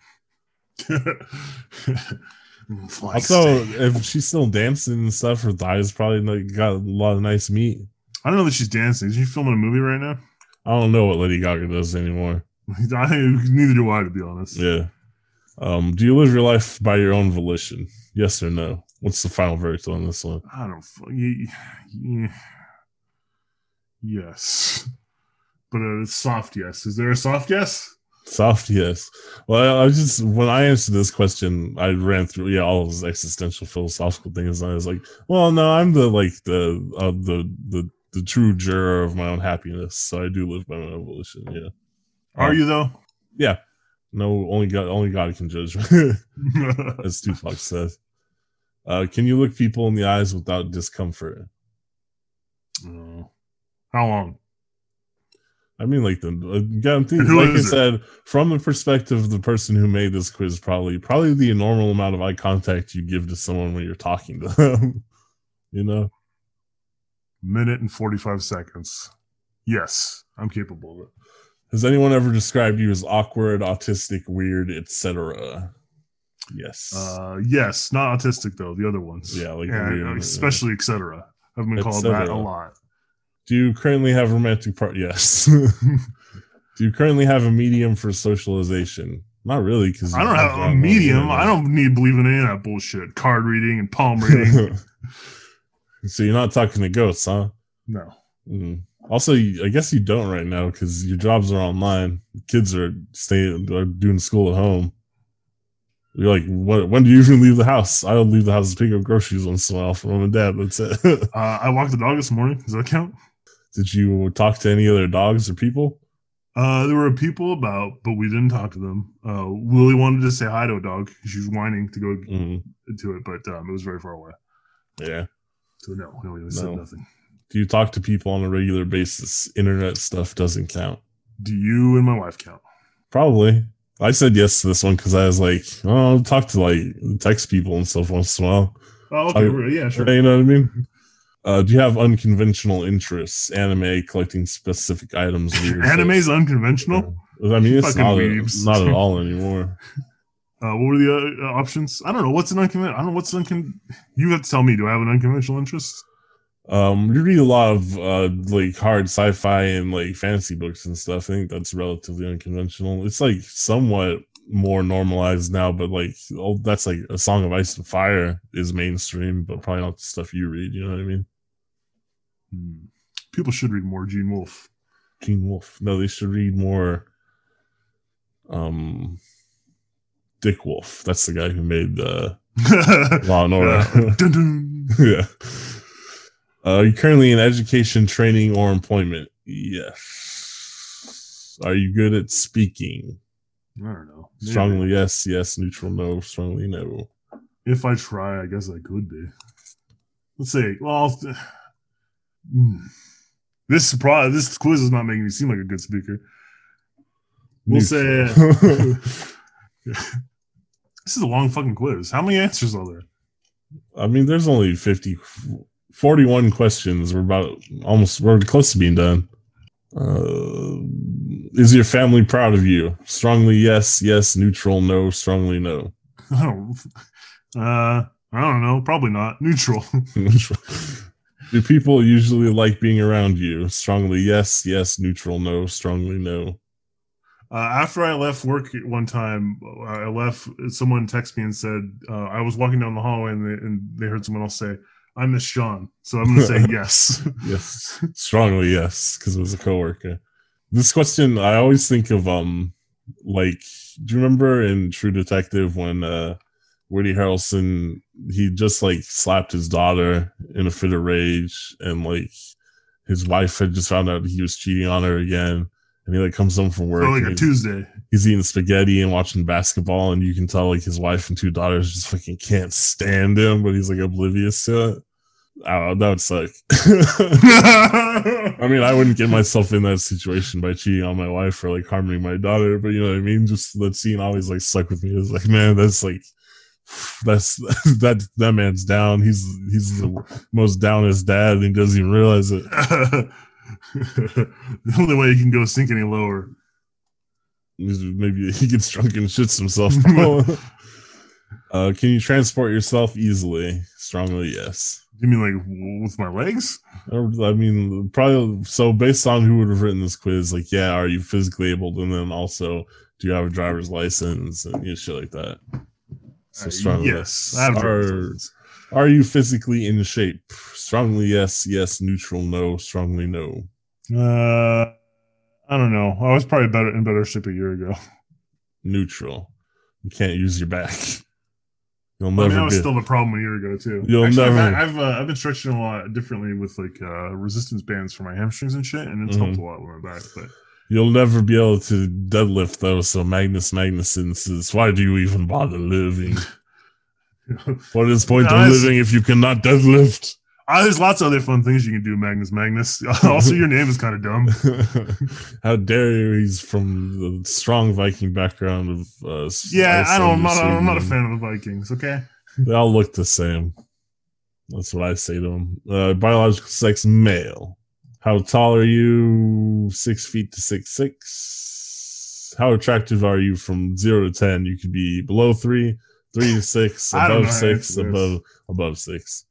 [LAUGHS] [LAUGHS] Also, if she's still dancing and stuff, her thighs probably like, got a lot of nice meat. I don't know that she's dancing. Is she filming a movie right now? I don't know what Lady Gaga does anymore. [LAUGHS] I, neither do I, to be honest. Yeah. Um, do you live your life by your own volition? Yes or no? What's the final verdict on this one? I don't. fu- ye- ye- Yes, but a soft yes. Is there a soft yes? Soft yes. Well, I was just when I answered this question, I ran through yeah all those existential philosophical things. And I was like, well, no, I'm the like the uh, the the the true juror of my own happiness. So I do live by my own volition. Yeah. Are Um, you though? Yeah. No, only God, only God can judge me, [LAUGHS] as Tupac [LAUGHS] said. Uh, can you look people in the eyes without discomfort? Oh. How long? I mean, like the again, Who like I said, from the perspective of the person who made this quiz, probably probably the normal amount of eye contact you give to someone when you're talking to [LAUGHS] them. you know, Minute and forty-five seconds. Yes, I'm capable of it. has anyone ever described you as awkward, autistic, weird, etc.? Yes. Uh, yes, not autistic though. The other ones. Yeah, like yeah, weird, especially etc. I've been called Et that a lot. Do you currently have romantic part? Yes. [LAUGHS] Do you currently have a medium for socialization? Not really, because I don't have a medium. I don't need to believe in any of that bullshit. Card reading and palm reading. [LAUGHS] so you're not talking to ghosts, huh? no. Mm. Also, I guess you don't right now because your jobs are online. Kids are staying, are doing school at home. You're like, what, when do you even leave the house? I don't leave the house to pick up groceries once in a while for mom and dad. That's it. [LAUGHS] Uh, I walked the dog this morning. Does that count? Did you talk to any other dogs or people? Uh, there were people about, but we didn't talk to them. Uh, Lily wanted to say hi to a dog. She was whining to go Mm, into it, but um, it was very far away. yeah. So no, no, we said No. nothing. Do you talk to people on a regular basis? Internet stuff doesn't count. Do you and my wife count? Probably. I said yes to this one because I was like, oh, I'll talk to like text people and stuff once in a while. Oh, okay. I- yeah, sure. You know what I mean? Uh, do you have unconventional interests? Anime, collecting specific items. [LAUGHS] stuff? Anime's unconventional. I mean, it's not, weebs. not at [LAUGHS] all anymore. Uh, what were the uh, options? I don't know. What's an unconventional? I don't know what's uncon. You have to tell me. Do I have an unconventional interest? Um, you read a lot of uh like hard sci-fi and like fantasy books and stuff. I think that's relatively unconventional. It's like somewhat more normalized now, but like oh, that's like a Song of Ice and Fire is mainstream, but probably not the stuff you read. You know what I mean? Hmm. People should read more Gene Wolfe. Gene Wolfe. No, they should read more. Um, Dick Wolf. That's the guy who made uh, [LAUGHS] Law and Order. Yeah. [LAUGHS] Dun, dun. yeah. Uh, are you currently in education, training, or employment? Yes. Are you good at speaking? I don't know. Maybe. Strongly yes, yes, neutral no, strongly no. If I try, I guess I could be. Let's see. well. This pro- this quiz is not making me seem like a good speaker. We'll say [LAUGHS] this is a long fucking quiz. How many answers are there? I mean, there's only 50, 41 questions. We're about almost, we're close to being done. Uh, is your family proud of you? Strongly yes, yes, neutral no, strongly no. [LAUGHS] I don't. Uh, I don't know. Probably not. Neutral. [LAUGHS] Neutral. Do people usually like being around you? Strongly yes, yes, neutral no, strongly no. Uh, after I left work one time, I left. Someone texted me and said uh, I was walking down the hallway and they, and they heard someone else say, "I miss Sean," so I'm going to say [LAUGHS] yes. [LAUGHS] Yes, strongly yes, because it was a coworker. This question, I always think of um, like, do you remember in True Detective when uh, Woody Harrelson he just like slapped his daughter in a fit of rage, and like his wife had just found out he was cheating on her again, and he like comes home from work. Oh, like a Tuesday. he's eating spaghetti and watching basketball, and you can tell like his wife and two daughters just fucking can't stand him, but he's like oblivious to it. I don't know, that would suck. [LAUGHS] I mean, I wouldn't get myself in that situation by cheating on my wife or like harming my daughter, but you know what I mean? Just that scene always like stuck with me. It's like, man, that's like that's [LAUGHS] that that man's down. He's he's the most downest dad and he doesn't even realize it. [LAUGHS] [LAUGHS] the only way he can go sink any lower. Maybe he gets drunk and shits himself. uh, can you transport yourself easily? Strongly, yes. You mean like with my legs? I mean, probably. So, based on who would have written this quiz, like, yeah, are you physically able? And then also, do you have a driver's license and you know, shit like that? So, Uh, strongly, yes, I have a driver's Are, are you physically in shape? Strongly, yes, yes. Neutral, no. Strongly, no. Uh, I don't know. I was probably better in better shape a year ago. Neutral. You can't use your back. [LAUGHS] You'll I never mean, that was be. still the problem a year ago too. You'll Actually, never- I've I've, uh, I've been stretching a lot differently with like uh, resistance bands for my hamstrings and shit, and it's Mhm. helped a lot with my back. But You'll never be able to deadlift though. So Magnus Magnusson says, "Why do you even bother living? [LAUGHS] What is the point of living if you cannot deadlift?" Ah, there's lots of other fun things you can do, Magnus Magnus. [LAUGHS] also, your name is kind of dumb. [LAUGHS] How dare you? He's from the strong Viking background of. Uh, Yeah, I don't. I'm not. I'm not a fan of the Vikings. Okay. They all look the same. That's what I say to them. Uh, biological sex male. How tall are you? Six feet to six six. How attractive are you from zero to ten? You could be below three, three to six, [LAUGHS] above know how to six, above above six.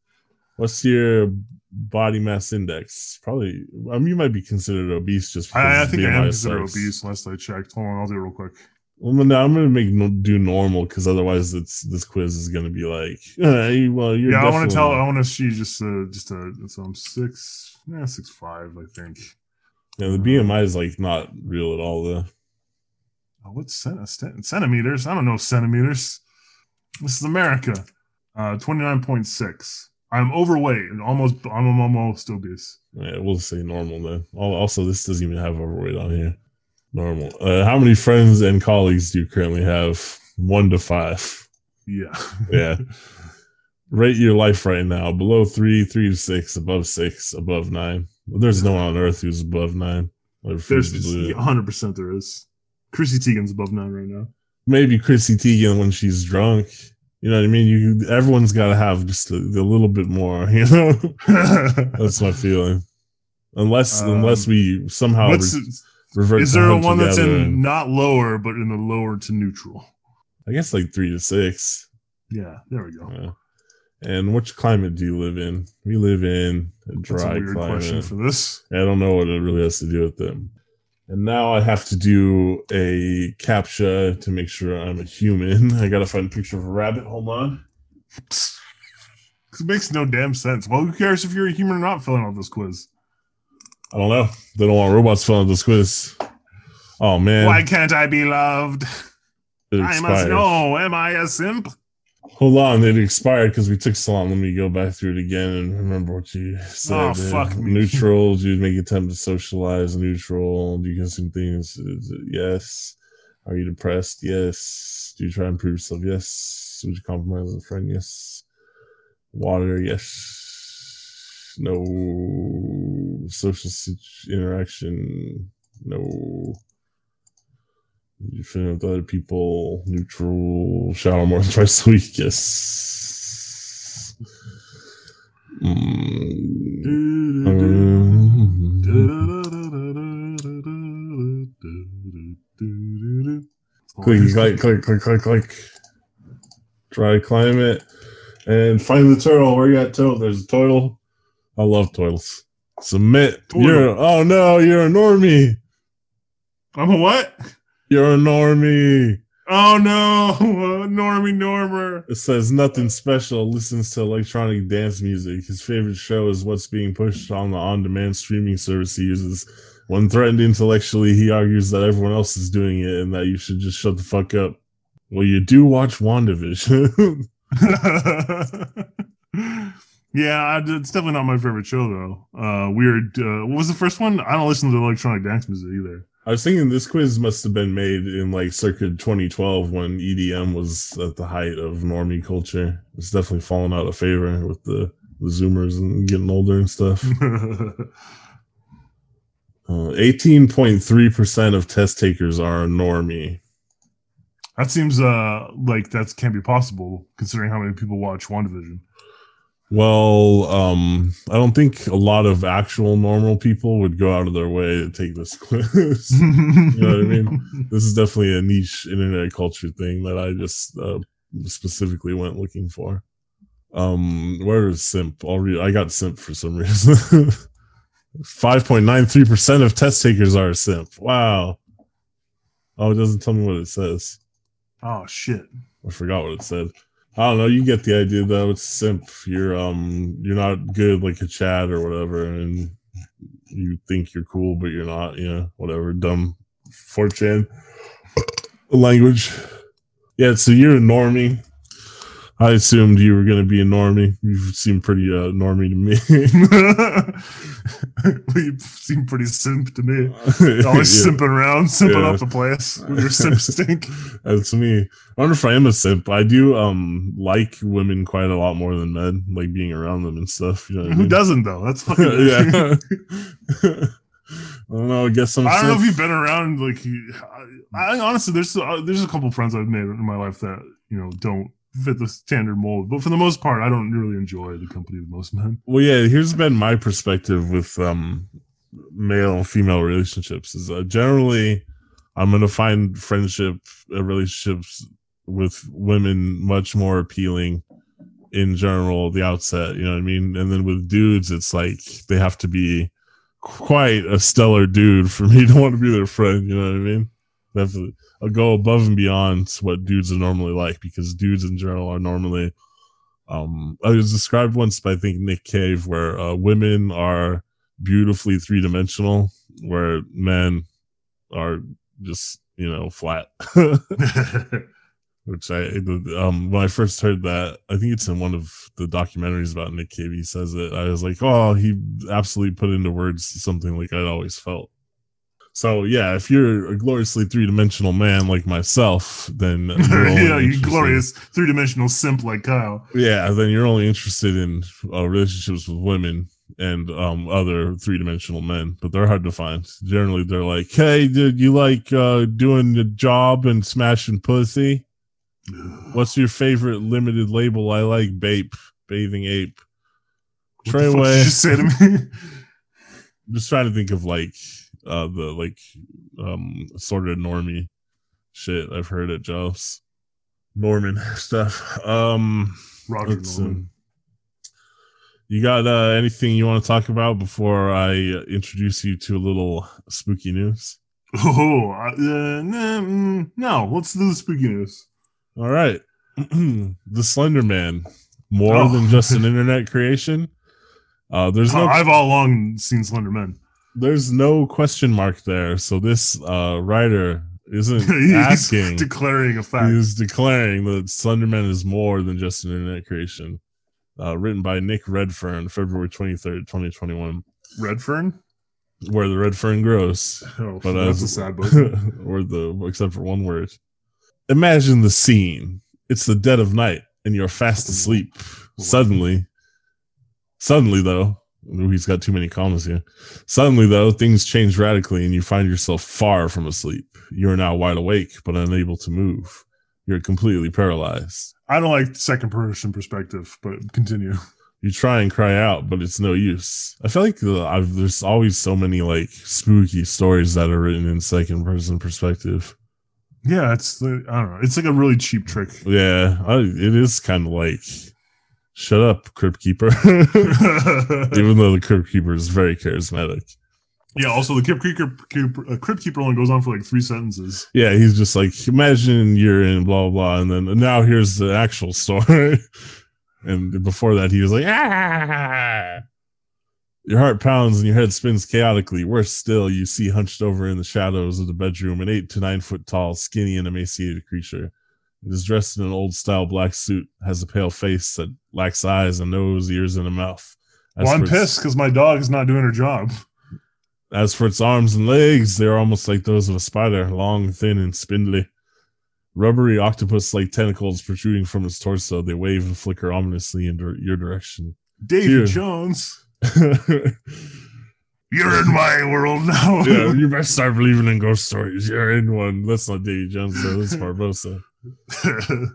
What's your body mass index? Probably. I mean, you might be considered obese just. I, I think I am considered obese. unless I checked. Hold on, I'll do it real quick. Well, no, I'm gonna make no, do normal because otherwise, it's this quiz is gonna be like, hey, well, you're yeah, I want to tell. I want to see just uh, just uh, so I'm six, yeah, six five, I think. Yeah, the BMI is like not real at all though. Oh, what's cent- cent- centimeters? I don't know centimeters. This is America. Uh, twenty nine point six. I'm overweight and almost. I'm almost obese. Yeah, we'll say normal then. Also, this doesn't even have overweight on here. Normal. Uh, how many friends and colleagues do you currently have? One to five. Yeah. Yeah. [LAUGHS] Rate your life right now. Below three, three to six, above six, above nine. Well, there's no one on earth who's above nine. There's to 100 percent there is. Chrissy Teigen's above nine right now. maybe Chrissy Teigen when she's drunk. You know what I mean? You everyone's got to have just a, a little bit more. [LAUGHS] You know, [LAUGHS] that's my feeling. Unless Um, unless we somehow re- revert. is there a one that's in not lower but in the lower to neutral? I guess like three to six. Yeah, there we go. Yeah. And which climate do you live in? We live in a That's a dry weird question climate. for this. I don't know what it really has to do with them. And now I have to do a captcha to make sure I'm a human. [LAUGHS] I gotta find a picture of a rabbit. Hold on. [LAUGHS] It makes no damn sense. Well, who cares if you're a human or not filling out this quiz? I don't know. They don't want robots filling this quiz. Oh man, Why can't I be loved? I must know. Am I a simp? Hold on, it expired because we took so long. Let me go back through it again and remember what you said. Oh, fuck me. Neutral. Do you make attempt to socialize? Neutral. Do you consume things? Yes. Are you depressed? Yes. Do you try and improve yourself? Yes. Would you compromise with a friend? Yes. Water? Yes. No. Social interaction? No. You in with other people, neutral, shower more than [LAUGHS] twice a week, yes. Mm. Click, click, click, click, click, click. Dry climate. And find the turtle. Where you at, turtle? There's a turtle. I love turtles. Submit. Turtle. You're oh no, you're a normie. I'm a what? You're a normie. Oh no, Normie Normer. It says nothing special. Listens to electronic dance music. His favorite show is what's being pushed on the on-demand streaming service he uses. When threatened intellectually, he argues that everyone else is doing it and that you should just shut the fuck up. Well, you do watch WandaVision. [LAUGHS] [LAUGHS] yeah, it's definitely not my favorite show though. Uh, weird. Uh, what was the first one? I don't listen to electronic dance music either. I was thinking this quiz must have been made in like circa 2012 when EDM was at the height of normie culture. It's definitely fallen out of favor with the, the Zoomers and getting older and stuff. [LAUGHS] Uh, 18.3% of test takers are normie. that seems uh like that can't be possible considering how many people watch WandaVision. Well, um, I don't think a lot of actual normal people would go out of their way to take this [LAUGHS] quiz. you know what I mean? [LAUGHS] this is definitely a niche internet culture thing that I just uh, specifically went looking for. Um, where is simp? I'll read. I got simp for some reason. [LAUGHS] Five point nine three percent of test takers are a simp. Wow. Oh, it doesn't tell me what it says. Oh shit. I forgot what it said. I don't know. You get the idea though. It's simp. You're um you're not good like a Chad or whatever, and you think you're cool, but you're not. You know, whatever. Dumb 4chan language. Yeah. So you're a normie. I assumed you were gonna be a normie. You seem pretty uh normie to me. [LAUGHS] you seem pretty simp to me. [LAUGHS] Always Yeah. simping around, simping Yeah. up the place with your simp [LAUGHS] stink. That's me. I wonder if I am a simp. I do um like women quite a lot more than men, like being around them and stuff. You know I Who mean? doesn't though? That's fucking yeah. I don't know. I guess I'm. I don't know if you've been around. Like, I, I honestly, there's uh, there's a couple friends I've made in my life that you know don't fit the standard mold. But for the most part, I don't really enjoy the company of most men. Well, yeah. Here's been my perspective with um male female relationships. Is uh, generally I'm gonna find friendship uh, relationships with women much more appealing in general the outset. You know what I mean? And then with dudes, it's like they have to be quite a stellar dude for me to [LAUGHS] want to be their friend. You know what I mean? They have to I'll go above and beyond what dudes are normally like because dudes in general are normally. Um, I was described once by I think Nick Cave where uh, women are beautifully three dimensional, where men are just you know flat. [LAUGHS] [LAUGHS] Which I um when I first heard that, I think it's in one of the documentaries about Nick Cave. He says it. I was like, oh, he absolutely put into words something like I'd always felt. So yeah, if you're a gloriously three dimensional man like myself, then [LAUGHS] you're only yeah, you glorious three dimensional simp like Kyle. Yeah, then you're only interested in uh, relationships with women and um other three dimensional men, but they're hard to find. Generally, they're like, "Hey, dude, you like uh doing the job and smashing pussy? [SIGHS] What's your favorite limited label? I like Bape, Bathing Ape." What the fuck did you Treyway. just say to me? [LAUGHS] I'm just trying to think of like uh the like um sort of normie shit I've heard at Joe's. Norman [LAUGHS] stuff. Um Roger Norman. um, You got uh, anything you want to talk about before I uh, introduce you to a little spooky news? Oh, uh, nah, mm, no. Let's do the spooky news. All right. [CLEARS THROAT] the Slender Man, more Oh. than just an [LAUGHS] internet creation. Uh, there's no I've all along seen Slender Man. There's no question mark there. So this uh, writer isn't [LAUGHS] asking. declaring a fact. He's declaring that Slenderman is more than just an internet creation. Uh, written by Nick Redfern, February 23rd, 2021. Redfern. Where the red fern grows. [LAUGHS] Oh, But that's uh, a sad [LAUGHS] book. or the except for one word. Imagine the scene. It's the dead of night and you're fast asleep. Suddenly, suddenly though, he's got too many commas here. Suddenly though, things change radically and you find yourself far from asleep. You are now wide awake but unable to move. You're completely paralyzed. I don't like second person perspective, but continue. You try and cry out, but it's no use. I feel like the, I've, there's always so many like spooky stories that are written in second person perspective. Yeah, it's the I don't know. It's like a really cheap trick. Yeah, I, it is kind of like, shut up, Crypt Keeper. [LAUGHS] Even though the Crypt Keeper is very charismatic. yeah. Also, the Crypt Keeper, uh, Crypt Keeper only goes on for like three sentences. Yeah, he's just like, imagine you're in blah, blah, blah. And then now here's the actual story. [LAUGHS] and before that, he was like, ah. Your heart pounds and your head spins chaotically. Worse still, you see hunched over in the shadows of the bedroom an eight to nine foot tall, skinny, and emaciated creature. It is dressed in an old style black suit, has a pale face that lacks eyes, a nose, ears, and a mouth. As well, I'm its- pissed because my dog is not doing her job. As for its arms and legs, they are almost like those of a spider, long, thin, and spindly. Rubbery octopus like tentacles protruding from its torso, they wave and flicker ominously in your direction. Davy Here. Jones, [LAUGHS] you're in my world now. yeah, [LAUGHS] you better start believing in ghost stories. You're in one. That's not Davy Jones, though. That's Barbossa. [LAUGHS]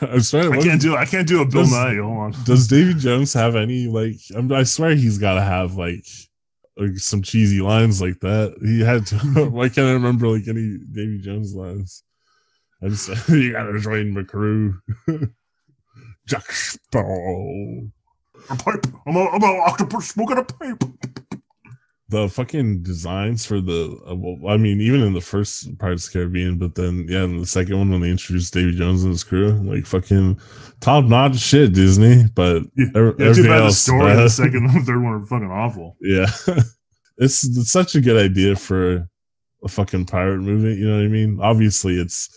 I was trying to I can't do. I can't do a Bill Does- Nye. Hold on. Does Davy Jones have any like? I'm, I swear he's got to have like, like some cheesy lines like that. He had to. [LAUGHS] [LAUGHS] why can't I remember like any Davy Jones lines? I just you gotta join my crew. Jack Sparrow. A pipe. I'm a, I'm a octopus smoking a pipe. The fucking designs for the, uh, well, I mean, even in the first Pirates of the Caribbean, but then yeah, in the second one when they introduced Davy Jones and his crew, like fucking top notch shit, Disney. But [LAUGHS] Yeah, ev- Yeah, everything bad the else, story bad. the second and the third one are fucking awful. [LAUGHS] Yeah. [LAUGHS] it's, it's such a good idea for a fucking pirate movie, you know what I mean? Obviously it's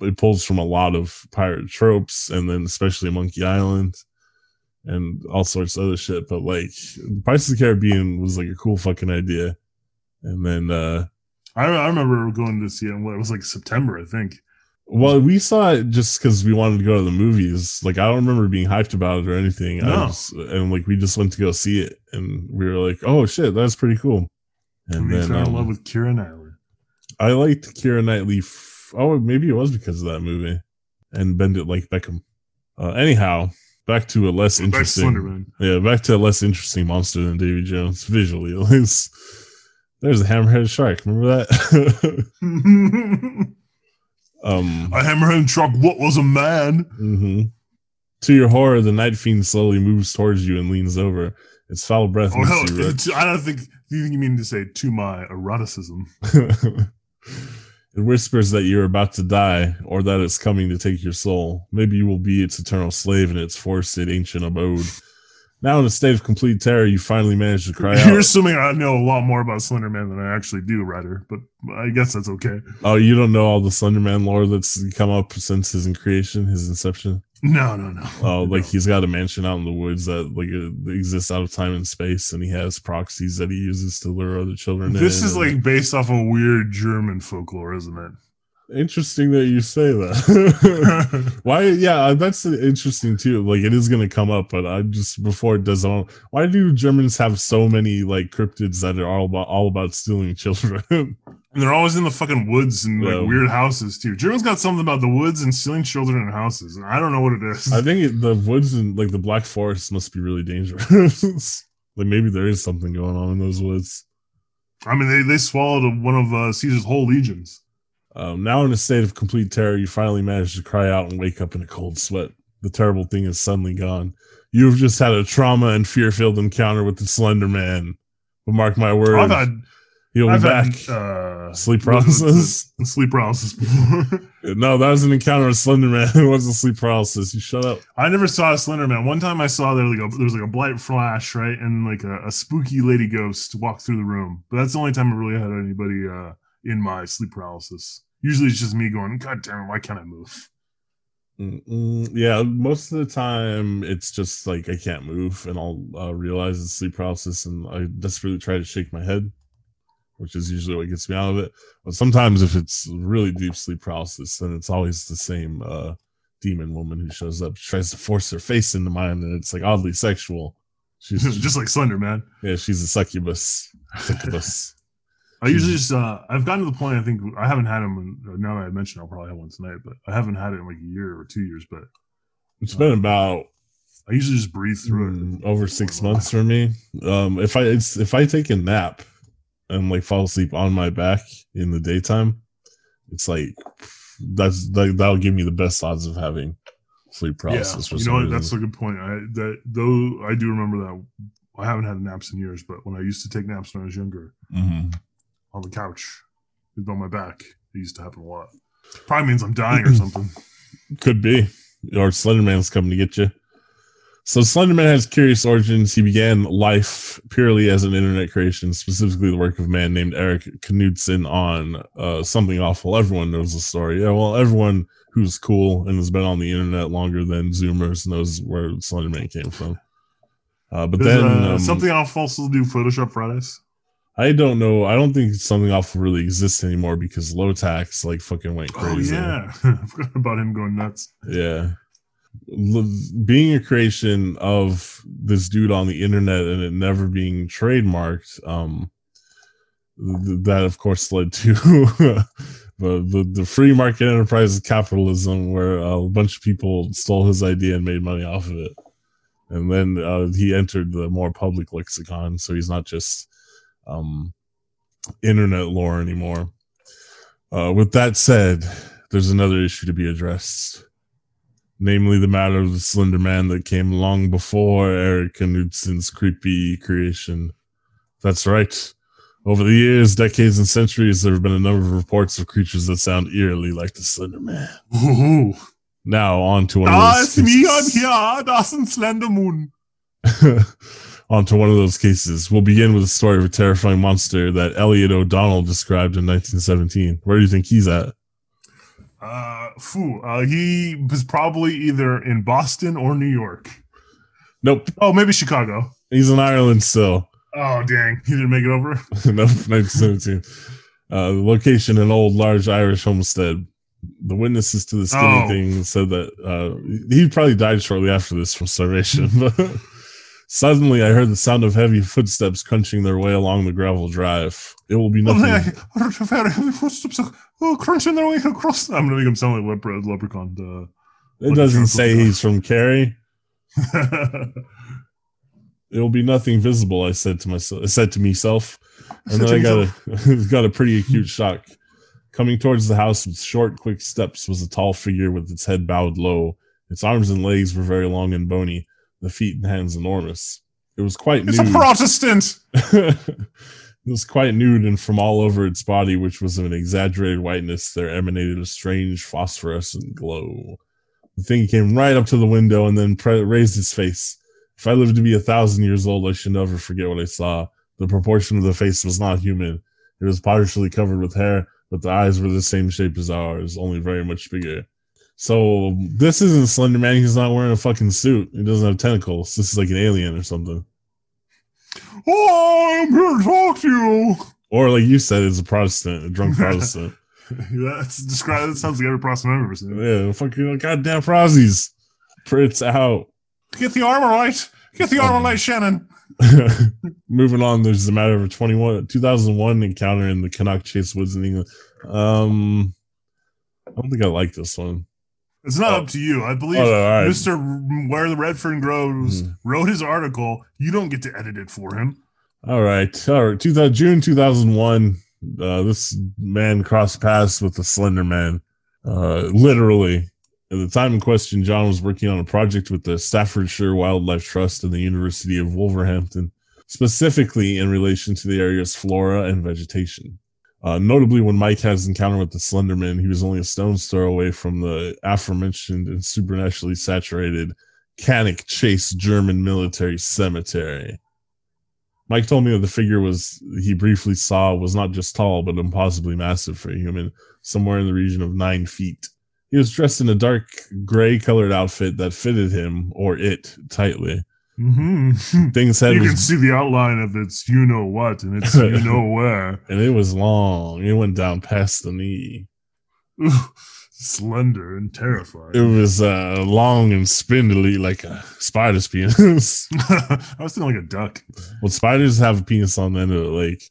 it pulls from a lot of pirate tropes and then especially Monkey Island and all sorts of other shit, but like Pirates of the Caribbean was like a cool fucking idea. And then uh I, I remember going to see it. in What it was like September, I think. well, we saw it just because we wanted to go to the movies. Like I don't remember being hyped about it or anything. I No. just, and like we just went to go see it, and we were like, "Oh shit, that's pretty cool." And And we then fell in um, love with Keira Knightley. I liked Keira Knightley. F- oh, maybe it was because of that movie and Bend It Like Beckham. Uh, anyhow, back to a less Back interesting. Slenderman. Yeah, back to a less interesting monster than Davy Jones [LAUGHS] visually, at least. There's a hammerhead shark. Remember that? [LAUGHS] um, a hammerhead shark. What was a man? mhm. To your horror, the night fiend slowly moves towards you and leans over. Its foul breath Oh hell! I don't think you think you mean to say to my eroticism. [LAUGHS] it whispers that you're about to die or that it's coming to take your soul. Maybe you will be its eternal slave in its forested ancient abode. Now, in a state of complete terror, you finally manage to cry [LAUGHS] You're out. assuming I know a lot more about Slenderman than I actually do, Ryder. But I guess that's okay. Oh, you don't know all the Slenderman lore that's come up since his creation, his inception? No, no, no. Oh, like No. he's got a mansion out in the woods that like uh, exists out of time and space, and he has proxies that he uses to lure other children. This is like based off of weird German folklore, isn't it? Interesting that you say that. [LAUGHS] why? Yeah, that's interesting too. Like it is going to come up, but I just before it does, want- why do Germans have so many like cryptids that are all about all about stealing children? [LAUGHS] And they're always in the fucking woods and like Yeah. weird houses too. Germans got something about the woods and stealing children in houses, and I don't know what it is. I think it, the woods and like the Black Forest must be really dangerous. [LAUGHS] like maybe there is something going on in those woods. I mean, they, they swallowed one of uh, Caesar's whole legions. Um, now, in a state of complete terror, you finally manage to cry out and wake up in a cold sweat. The terrible thing is suddenly gone. You've just had a trauma and fear-filled encounter with the Slender Man. But mark my words, I've had he'll be I've back. had uh, Sleep what was it? paralysis? [LAUGHS] sleep paralysis before. [LAUGHS] no, that was an encounter with Slender Man. [LAUGHS] it wasn't sleep paralysis. You shut up. I never saw a Slender Man. One time I saw there like a, there was like a blight flash, right, and like a, a spooky lady ghost walk through the room. But that's the only time I really had anybody uh, in my sleep paralysis. Usually it's just me going, God damn it, why can't I move? Mm-mm. Yeah, most of the time it's just like I can't move, and I'll uh, realize it's sleep paralysis, and I desperately try to shake my head, which is usually what gets me out of it. But sometimes, if it's really deep sleep paralysis, then it's always the same uh, demon woman who shows up, she tries to force her face into mine, and it's like oddly sexual. She's [LAUGHS] just like Slender Man. yeah, she's a succubus. Succubus. I usually just uh, I've gotten to the point. I think I haven't had them. In, now that I mentioned, I'll probably have one tonight, but I haven't had it in like a year or two years. But It's been about I usually just breathe through it. Mm, over six months for me. Um, if I it's if I take a nap and like fall asleep on my back in the daytime, it's like that's that, that'll give me the best odds of having sleep paralysis. for you know what? That's a good point. I that though I do remember that I haven't had naps in years, but when I used to take naps when I was younger Mhm. On the couch, on my back, it used to happen a lot. Probably means I'm dying or something. [CLEARS THROAT] Could be. Or Slenderman's coming to get you. So Slenderman has curious origins. He began life purely as an internet creation, specifically the work of a man named Eric Knudsen on uh, something awful. Everyone knows the story. Yeah, well, everyone who's cool and has been on the internet longer than Zoomers knows where Slenderman came from. Uh, but Does, then uh, um, something off also do Photoshop Fridays. I don't know. I don't think something awful really exists anymore because Lowtax like fucking went crazy. Oh crazy. yeah, [LAUGHS] I forgot about him going nuts. Yeah. Being a creation of this dude on the internet and it never being trademarked, um, th- that of course led to [LAUGHS] the, the the free market enterprise of capitalism, where a bunch of people stole his idea and made money off of it, and then uh, he entered the more public lexicon, so he's not just um, internet lore anymore. Uh, with that said, there's another issue to be addressed namely the matter of the Slender Man that came long before Eric Knudsen's creepy creation. That's right. Over the years, decades, and centuries, there have been a number of reports of creatures that sound eerily like the Slender Man. Ooh. Now, on to one of Ah, those it's me, cases. here. Das Slender Moon. [LAUGHS] on to one of those cases. We'll begin with the story of a terrifying monster that Elliott O'Donnell described in 1917. Where do you think he's at? Uh, phew, uh, he was probably either in Boston or New York. Nope, Oh, maybe Chicago. he's in Ireland still. Oh, dang. He didn't make it over. [LAUGHS] no, 1917. Uh, the location, an old, large Irish homestead. The witnesses to the skinny Oh. thing said that uh, he probably died shortly after this from starvation. [LAUGHS] Suddenly, I heard the sound of heavy footsteps crunching their way along the gravel drive. It will be Oh, nothing. I heard very heavy footsteps oh, crunching their way across. I'm going to make him sound like lepre- leprechaun. It doesn't say he's from Kerry. Uh, [LAUGHS] It will be nothing visible. I said to myself. I said to myself, and then I got a [LAUGHS] got a pretty acute shock. Coming towards the house with short, quick steps was a tall figure with its head bowed low. Its arms and legs were very long and bony. The feet and hands enormous. It was quite it's a. Protestant. [LAUGHS] it was quite nude, and from all over its body, which was of an exaggerated whiteness, there emanated a strange phosphorescent glow. The thing came right up to the window and then pre- raised its face. If I lived to be a thousand years old, I should never forget what I saw. The proportion of the face was not human. It was partially covered with hair, but the eyes were the same shape as ours, only very much bigger. So this isn't Slender Man. He's not wearing a fucking suit. He doesn't have tentacles. This is like an alien or something. Oh, I'm here to talk to you. Or like you said, it's a Protestant, a drunk [LAUGHS] Protestant. That's described. That sounds like every Protestant I've ever seen. yeah, fucking goddamn Prozzies. Prince out. Get the armor right. Get the armor right, Shannon. [LAUGHS] Moving on, there's the matter of a 21, 2001 encounter in the Cannock Chase Woods in England. Um, I don't think I like this one. It's not Oh. up to you. I believe Oh. Mr. Where the Redfern Grows Mhm. wrote his article. You don't get to edit it for him. All right, all right. 2000, June 2001. Uh, this man crossed paths with the Slender Man, uh, literally, At the time in question, John was working on a project with the Staffordshire Wildlife Trust and the University of Wolverhampton, specifically in relation to the area's flora and vegetation. Uh, notably, when Mike had his encounter with the Slenderman, he was only a stone's throw away from the aforementioned and supernaturally saturated Cannock Chase German military cemetery. Mike told me that the figure was he briefly saw was not just tall, but impossibly massive for a human, somewhere in the region of nine feet. He was dressed in a dark gray colored outfit that fitted him or it tightly. Mm-hmm. [LAUGHS] Things had you can see the outline of its you know what and it's you [LAUGHS] know where. and it was long. It went down past the knee. [LAUGHS] Slender and terrifying. It was uh, long and spindly like a spider's penis. I was thinking like a duck. well, spiders have a penis on the end of the lake.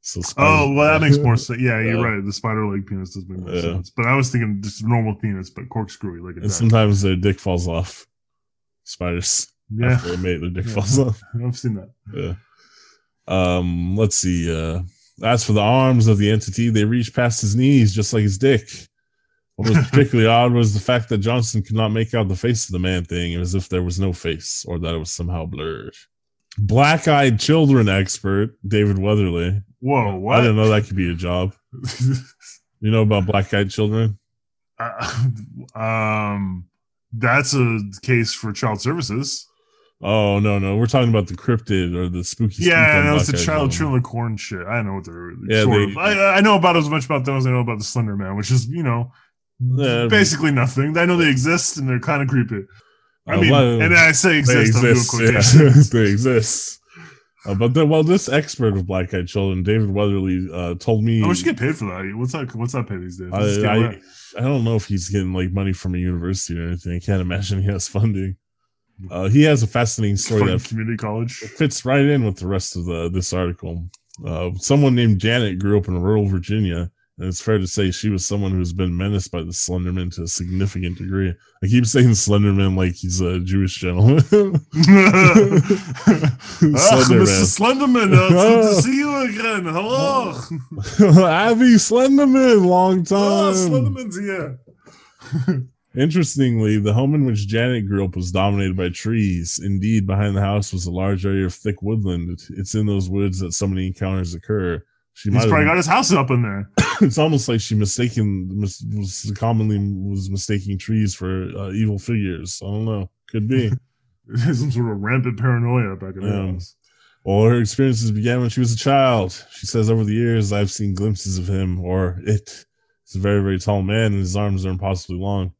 So Oh, well, that makes more sense. Yeah, you're Yeah. right. The spider leg penis does make more Yeah. sense. But I was thinking just normal penis, but corkscrewy like a And duck. sometimes their dick falls off. Spiders. Yeah, After they mate, their dick Yeah. falls off. [LAUGHS] I've seen that. Yeah. Um, let's see. Uh, as for the arms of the entity, they reached past his knees, just like his dick. What was [LAUGHS] particularly odd was the fact that Johnson could not make out the face of the man thing, It was as if there was no face or that it was somehow blurred. Black eyed children expert, David Weatherly. Whoa, I didn't know that could be a job. [LAUGHS] You know about black eyed children? Uh, um, that's a case for child services. Oh, no, no. We're talking about the cryptid or the spooky. Yeah, no, it's the child corn shit. I know what they're. Yeah, sort they- of. I, I know about as much about them as I know about the Slender Man, which is you know Yeah, basically nothing. I know they exist and they're kind of creepy. I Uh, mean, and I say exist. I'm exist. Yeah, [LAUGHS] they exist. Uh, but then, well, this expert of black eyed children, David Weatherly, uh, told me. How much you get paid for that? What's that? What's that pay these days? I, What's the scale I. I don't know if he's getting like money from a university or anything. I can't imagine he has funding. Uh, he has a fascinating story that community college. fits right in with the rest of the this article. Uh, someone named Janet grew up in rural Virginia, and it's fair to say she was someone who's been menaced by the Slenderman to a significant degree. I keep saying Slenderman like he's a Jewish gentleman. [LAUGHS] Ah, Slender Mr. Slenderman, uh, it's good to see you again. Hello. [LAUGHS] Abby Slenderman, long Oh, time. Slenderman's here. [LAUGHS] Interestingly, the home in which Janet grew up was dominated by trees. Indeed, behind the house was a large area of thick woodland. It's in those woods that so many encounters occur. She He's might probably have, got his house up in there. [COUGHS] it's almost like she mistaken mis, was commonly was mistaking trees for uh, evil figures. I don't know. Could be. [LAUGHS] [LAUGHS] Some sort of rampant paranoia back in the house. Well, her experiences began when she was a child. She says, over the years, I've seen glimpses of him or it. He's a very, very tall man, and his arms are impossibly long.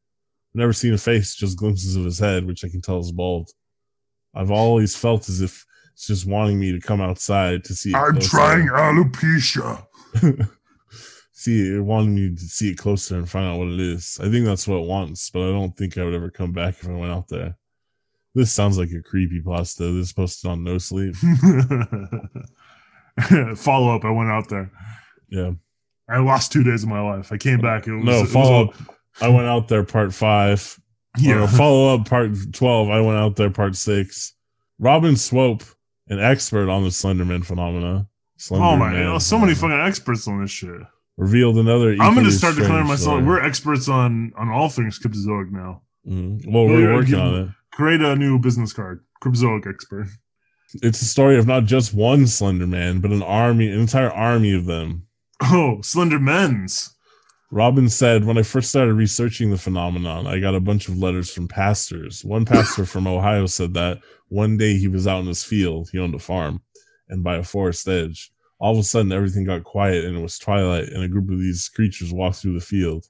Never seen a face, just glimpses of his head, which I can tell is bald. I've always felt as if it's just wanting me to come outside to see. It I'm trying alopecia. [LAUGHS] see it, wanting me to see it closer and find out what it is. I think that's what it wants, but I don't think I would ever come back if I went out there. This sounds like a creepy pasta. This posted on No Sleep. [LAUGHS] follow up. I went out there. Yeah. I lost two days of my life. I came back. It was, No, it was follow up. I went out there part five. Yeah. [LAUGHS] Follow up part 12. I went out there part six. Robin Swope, an expert on the Slenderman phenomena. Slender Oh my god, so many fucking experts on this shit. revealed another. I'm gonna start declaring myself. We're experts on on all things cryptozoic now. Mhm. Well, we're We're working on it. Create a new business card. Cryptozoic expert. It's a story of not just one Slender Man, but an army, an entire army of them. Oh, Slender Men's. Robin said, when I first started researching the phenomenon, I got a bunch of letters from pastors. One pastor from Ohio said that one day he was out in his field, he owned a farm, and by a forest edge. All of a sudden, everything got quiet and it was twilight, and a group of these creatures walked through the field.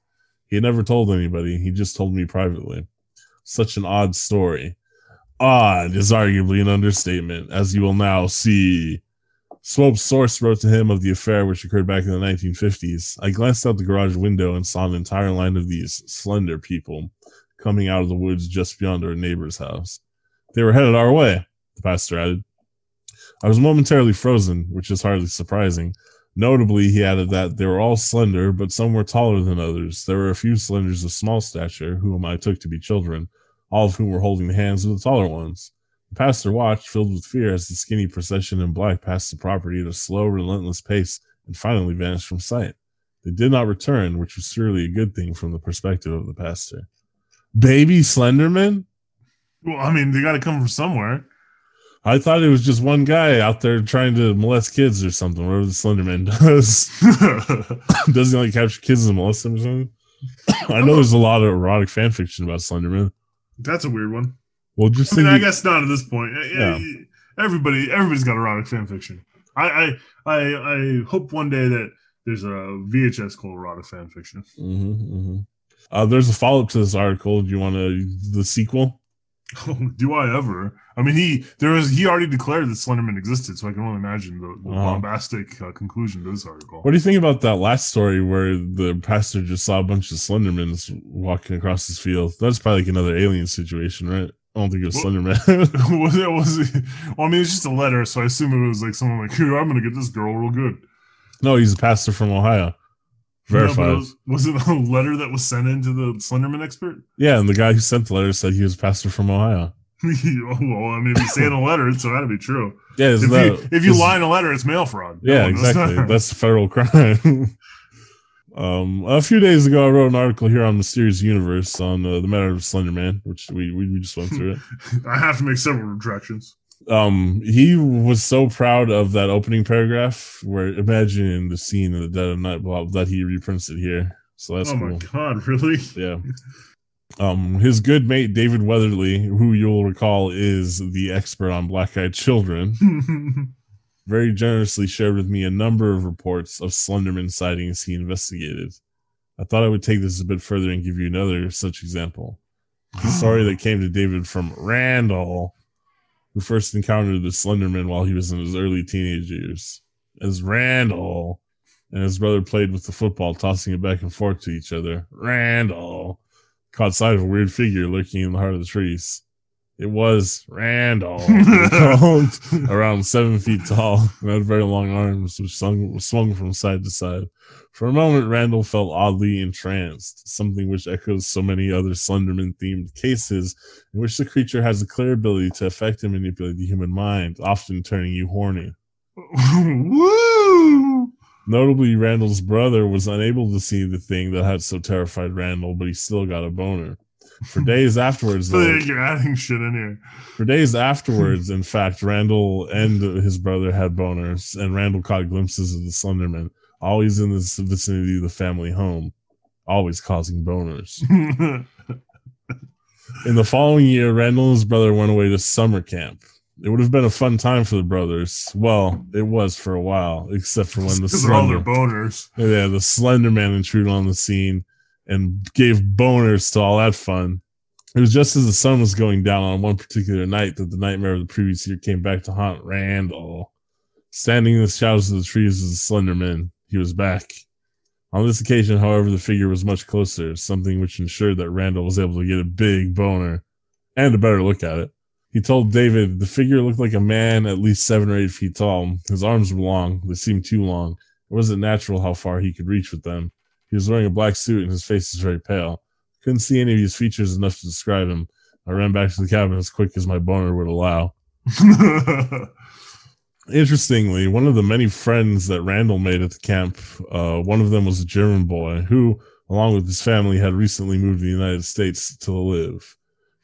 He had never told anybody, he just told me privately. Such an odd story. Odd is arguably an understatement, as you will now see. Swope's source wrote to him of the affair which occurred back in the 1950s. I glanced out the garage window and saw an entire line of these slender people coming out of the woods just beyond our neighbor's house. They were headed our way, the pastor added. I was momentarily frozen, which is hardly surprising. Notably, he added that they were all slender, but some were taller than others. There were a few slenders of small stature, whom I took to be children, all of whom were holding the hands of the taller ones. The pastor watched, filled with fear, as the skinny procession in black passed the property at a slow, relentless pace and finally vanished from sight. They did not return, which was surely a good thing from the perspective of the pastor. Baby Slenderman? Well, I mean, they got to come from somewhere. I thought it was just one guy out there trying to molest kids or something. Whatever the Slenderman does. [LAUGHS] does he like capture kids and molest them or something? I know there's a lot of erotic fan fiction about Slenderman. That's a weird one. Well, just I mean, think I guess not at this point. Yeah. Everybody, everybody's got erotic fan fiction. I, I, I, I hope one day that there's a VHS called erotic fan fiction. hmm Uh, there's a follow up to this article. Do you want to the sequel? Oh, [LAUGHS] do I ever? I mean, he there was he already declared that Slenderman existed, so I can only imagine the, the Uh-huh. bombastic uh, conclusion to this article. What do you think about that last story where the pastor just saw a bunch of Slendermans walking across his field? That's probably like another alien situation, right? I don't think it was Well- Slenderman. was [LAUGHS] it? Was it? Well, I mean, it's just a letter, so I assume it was like someone like, "Here, I'm gonna get this girl real good." no, he's a pastor from Ohio. No, Verified. it was, was it a letter that was sent in to the Slenderman expert? yeah, and the guy who sent the letter said he was a pastor from Ohio. oh, [LAUGHS] well, I mean, if you say in a letter, it's got to be true. Yeah, If that, you if you lie in a letter, it's mail fraud. Yeah, No, exactly. That's a federal crime. [LAUGHS] um, a few days ago, I wrote an article here on Mysterious Universe on uh, the matter of Slender Man, which we, we we just went through it. [LAUGHS] I have to make several retractions. Um, he was so proud of that opening paragraph where imagine the scene in the dead of night blah, that he reprints it here. So that's oh cool. my god, really? Yeah. [LAUGHS] Um, his good mate David Weatherly, who you'll recall is the expert on black-eyed children, [LAUGHS] very generously shared with me a number of reports of Slenderman sightings he investigated. I thought I would take this a bit further and give you another such example. The story that came to David from Randall, who first encountered the Slenderman while he was in his early teenage years. As Randall and his brother played with the football, tossing it back and forth to each other, Randall caught sight of a weird figure lurking in the heart of the trees. It was Randall, [LAUGHS] around seven feet tall and had very long arms which swung, swung from side to side. For a moment, Randall felt oddly entranced, something which echoes so many other Slenderman themed cases in which the creature has a clear ability to affect and manipulate the human mind, often turning you horny. [LAUGHS] Woo! Notably, Randall's brother was unable to see the thing that had so terrified Randall, but he still got a boner. For days afterwards, [LAUGHS] though, you're adding shit in here. For days afterwards, in fact, Randall and his brother had boners, and Randall caught glimpses of the Slenderman, always in the vicinity of the family home, always causing boners. [LAUGHS] In the following year, Randall and his brother went away to summer camp. It would have been a fun time for the brothers. Well, it was for a while, except for when the they're all their Slender, boners. yeah, the Slender Man intruded on the scene and gave boners to all that fun. It was just as the sun was going down on one particular night that the nightmare of the previous year came back to haunt Randall. Standing in the shadows of the trees was a Slender Man. He was back. On this occasion, however, the figure was much closer, something which ensured that Randall was able to get a big boner and a better look at it. He told David the figure looked like a man at least seven or eight feet tall. His arms were long, they seemed too long. It wasn't natural how far he could reach with them. He was wearing a black suit and his face was very pale. Couldn't see any of his features enough to describe him. I ran back to the cabin as quick as my boner would allow. [LAUGHS] Interestingly, one of the many friends that Randall made at the camp, uh, one of them was a German boy who, along with his family, had recently moved to the United States to live.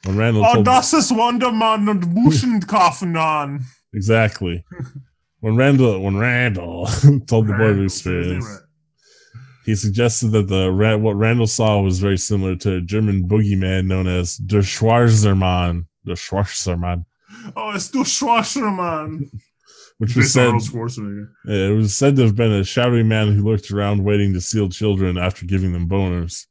When Randall oh, told das ist Wonderman und Buschenkaufen an. exactly [LAUGHS] when Randall when Randall [LAUGHS] told the boy of his experience, he suggested that the what Randall saw was very similar to a German boogeyman known as Der Schwarzermann, Der Schwarzermann, Oh, it's du Schwarzermann. [LAUGHS] which was said Arnold Schwarzenegger. Yeah, it was said to have been a shadowy man who lurked around waiting to steal children after giving them boners.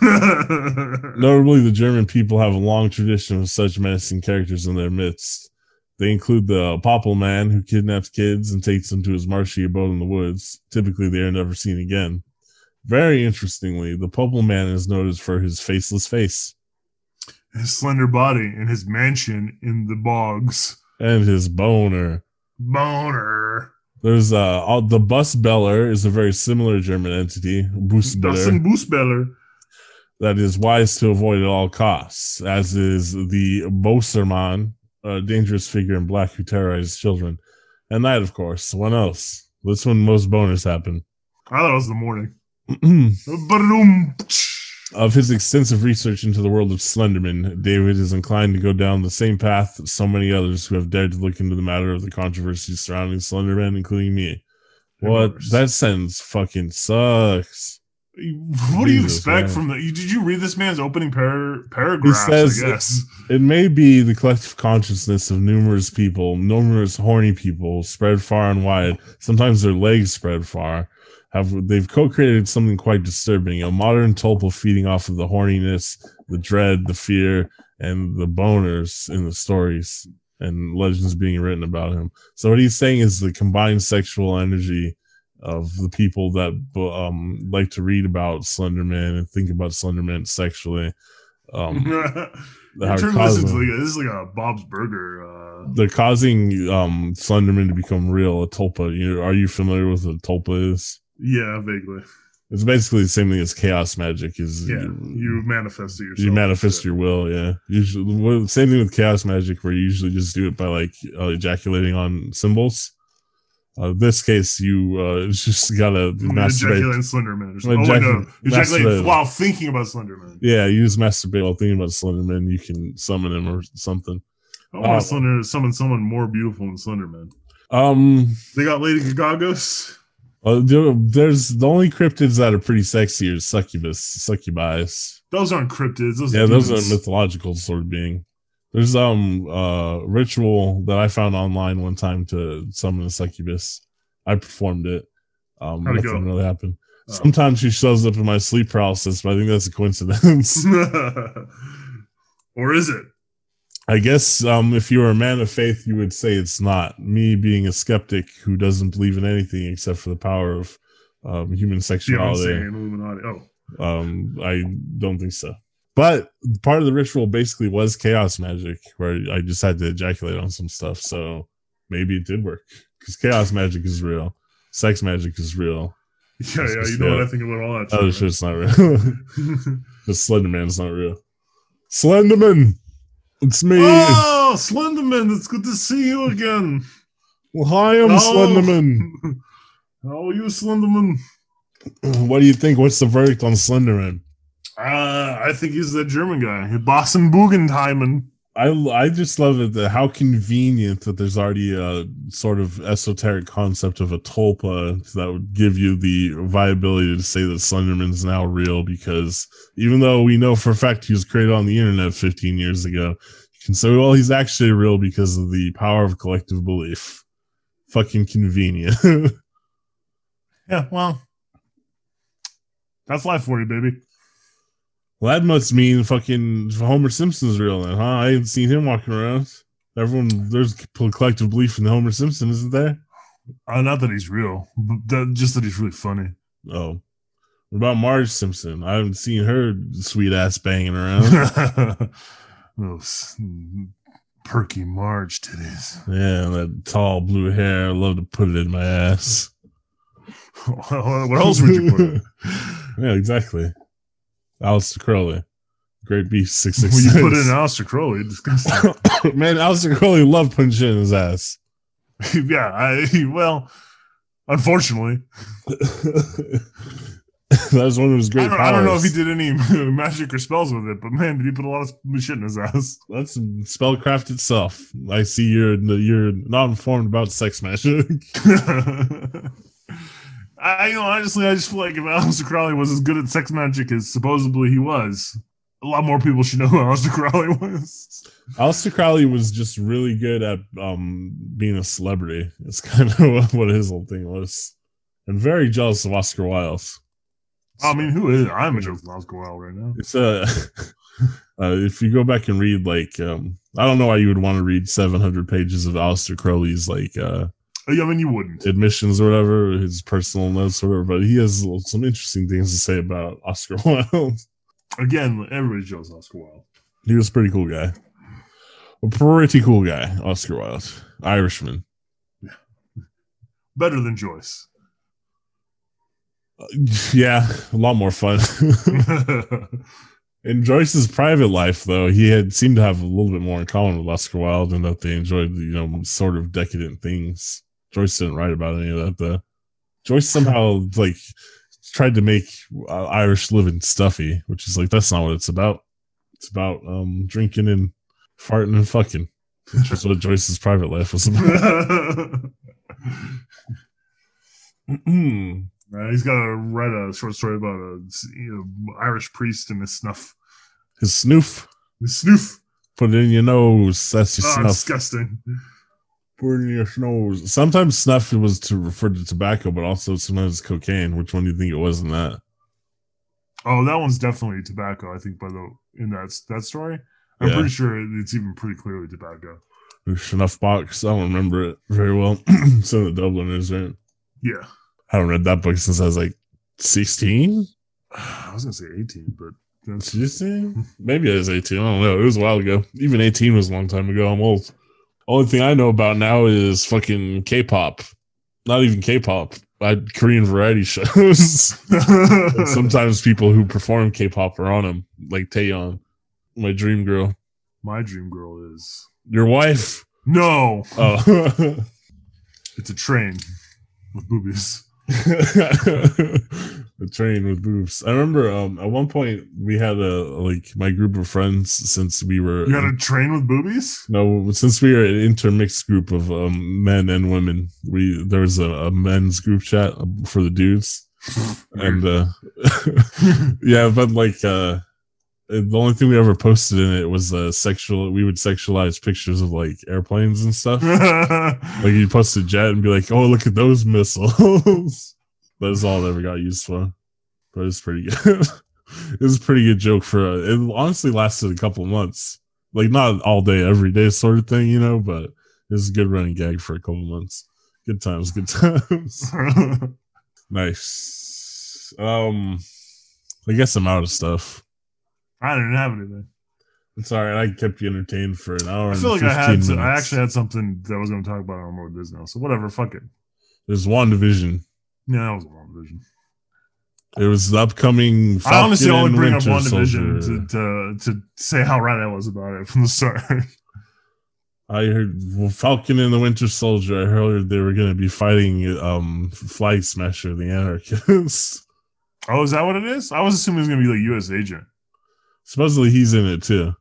[LAUGHS] Notably, the German people have a long tradition of such menacing characters in their midst. They include the Popple man who kidnaps kids and takes them to his marshy abode in the woods. Typically, they are never seen again. Very interestingly, the Popple man is noted for his faceless face his slender body and his mansion in the bogs. and his boner. Boner. There's uh all- the Bus Beller is a very similar German entity, Busbeller. Busbeller. that is wise to avoid at all costs, as is the Boserman, a dangerous figure in black who terrorizes children. And that, of course, when else? That's when most boners happen. I thought it was the morning. Mm-hmm. Ba-doom. Of his extensive research into the world of Slenderman, David is inclined to go down the same path as so many others who have dared to look into the matter of the controversies surrounding Slenderman, including me. What? That sentence fucking sucks. What do you expect man. from the? you- Did you read this man's opening par- paragraphs? says- I guess. It may be the collective consciousness of numerous people, numerous horny people spread far and wide. Sometimes their legs spread far. Have they've co-created something quite disturbing? A modern tulpa feeding off of the horniness, the dread, the fear, and the boners in the stories and legends being written about him. So what he's saying is the combined sexual energy of the people that um, like to read about Slenderman and think about Slenderman sexually. Um, you are turn this into like a, this is like a Bob's Burger. Uh, they're causing um Slenderman to become real. A tulpa. You are you familiar with what a tulpa is? Yeah, vaguely. It's basically the same thing as chaos magic. Is Yeah, you, you manifest it yourself. you manifest your will. Yeah, usually same thing with chaos magic, where you usually just do it by like uh, ejaculating on symbols. Uh, this case, you uh, [LAUGHS] just gotta I'm masturbate. ejaculate Slenderman. Or something. Oh, wait, no. ejaculate- while thinking about Slenderman. Yeah, you just masturbate while thinking about Slenderman. You can summon him or something. I want Oh. to Slender, summon someone more beautiful than Slenderman. Um, They got Lady Gagagos. There- there's the only cryptids that are pretty sexy are succubus, succubis. Those aren't cryptids. Those Yeah, are those demons. are mythological sort of being. There's um uh ritual that I found online one time to summon a succubus. I performed it. Um, How'd nothing really happened. Oh. Sometimes she shows up in my sleep paralysis, but I think that's a coincidence. [LAUGHS] [LAUGHS] or is it? I guess um, if you were a man of faith, you would say it's not. Me being a skeptic who doesn't believe in anything except for the power of um, human sexuality. Illuminati. Oh, Um, I don't think so. But part of the ritual basically was chaos magic, where I just had to ejaculate on some stuff. So maybe it did work because chaos magic is real, sex magic is real. [LAUGHS] yeah, yeah. You know what I think about all that. Other shit, shit's not real. [LAUGHS] the Slenderman's not real. Slenderman, it's me. Oh, Slenderman! It's good to see you again. Well, hi, I'm. Slenderman. [LAUGHS] How are you, Slenderman? What do you think? What's the verdict on Slenderman? Uh, I think he's the German guy, Bossen Bugentheimen. I I just love it that how convenient that there's already a sort of esoteric concept of a tulpa that would give you the viability to say that Slenderman's now real because even though we know for a fact he was created on the internet 15 years ago, you can say well he's actually real because of the power of collective belief. Fucking convenient. [LAUGHS] Yeah, well, that's life for you, baby. Well, that must mean fucking Homer Simpson's real then, huh? I ain't seen him walking around. Everyone, there's collective belief in Homer Simpson, isn't there? Uh, not that he's real, but that, just that he's really funny. Oh. What about Marge Simpson? I haven't seen her sweet ass banging around. [LAUGHS] Those perky Marge titties. yeah, that tall blue hair. I love to put it in my ass. [LAUGHS] what else would you put it? [LAUGHS] yeah, exactly. Aleister Crowley. Great Beast Well, 666. you put in Aleister Crowley. Disgusting. [COUGHS] Man, Aleister Crowley loved punching shit in his ass. [LAUGHS] yeah, I well, unfortunately, [LAUGHS] that was one of his great I don't, I don't know if he did any [LAUGHS] magic or spells with it, but man, did he put a lot of shit in his ass? That's spellcraft itself. I see you're you're not informed about sex magic. I, you know, honestly, I just feel like if Aleister Crowley was as good at sex magic as supposedly he was, a lot more people should know who Aleister Crowley [LAUGHS] was. Aleister Crowley was just really good at um, being a celebrity. It's [LAUGHS] kind of what his whole thing was. And very jealous of Oscar Wilde. I mean, who is? I'm a joke with Oscar Wilde right now. It's a. [LAUGHS] uh, if you go back and read, like, um, I don't know why you would want to read 700 pages of Aleister Crowley's, like, uh, Oh, I mean, you wouldn't. admissions or whatever, his personal notes or whatever, but he has some interesting things to say about Oscar [LAUGHS] Wilde. Again, everybody's jealous of Oscar Wilde. he was a pretty cool guy. A pretty cool guy, Oscar Wilde. Irishman. Yeah. [LAUGHS] Better than Joyce. Uh, yeah, a lot more fun. [LAUGHS] in Joyce's private life, though, he had seemed to have a little bit more in common with Oscar Wilde and that they enjoyed, you know, sort of decadent things. Joyce didn't write about any of that, though. Joyce somehow, [LAUGHS] like, tried to make uh, Irish living stuffy, which is like that's not what it's about. It's about um drinking and farting and fucking, which is what Joyce's private life was about. Uh, he's got to write a short story about a you know, Irish priest and his snuff. His snoof, His snoof. put it in your nose. That's your Oh, snuff. disgusting. In your. Sometimes snuff was to refer to tobacco, but also sometimes cocaine. Which one do you think it was in that? Oh, that one's definitely tobacco. I think by the in that that story, I'm Yeah. pretty sure it's even pretty clearly tobacco. Snuff box. I don't remember it very well. [CLEARS THROAT] so the Dubliners, right? Yeah, I haven't read that book since I was like 16. I was gonna say 18, but that's 16? Maybe I was 18. I don't know. It was a while ago. Even 18 was a long time ago. I'm old. Only thing I know about now is fucking K-pop. Not even K-pop. I Korean variety [LAUGHS] shows. Sometimes people who perform K-pop are on them, like Taeyeon, my dream girl. my dream girl is Your wife? no. Oh. [LAUGHS] It's a train with boobies. [LAUGHS] the train with boobs. I remember um at one point we had a like my group of friends since we were You had a train with boobies? no since we were an intermixed group of um, men and women. We there was a, a men's group chat for the dudes [LAUGHS] and uh [LAUGHS] yeah but like uh the only thing we ever posted in it was uh sexual we would sexualize pictures of like airplanes and stuff [LAUGHS] like you post a jet and be like, "Oh, look at those missiles." That's all it ever got used for. But it's pretty good. [LAUGHS] it was a pretty good joke for. Uh, it honestly lasted a couple months, like not all day, every day sort of thing, you know. But it was a good running gag for a couple months. Good times, good [LAUGHS] times. [LAUGHS] nice. Um, I guess I'm out of stuff. I didn't have anything. It's all right. I kept you entertained for an hour. I feel like I had. To, I actually had something that I was going to talk about. on don't know what it is now. So whatever. Fuck it. There's one division. Yeah, that was a long division. It was the upcoming. I honestly only bring up Winter one division Soldier. to, to to say how right I was about it from the start. I heard well, Falcon and the Winter Soldier. I heard they were going to be fighting um Flag Smasher, the Anarchist. oh, is that what it is? I was assuming it was going to be like U.S. Agent. Supposedly he's in it too.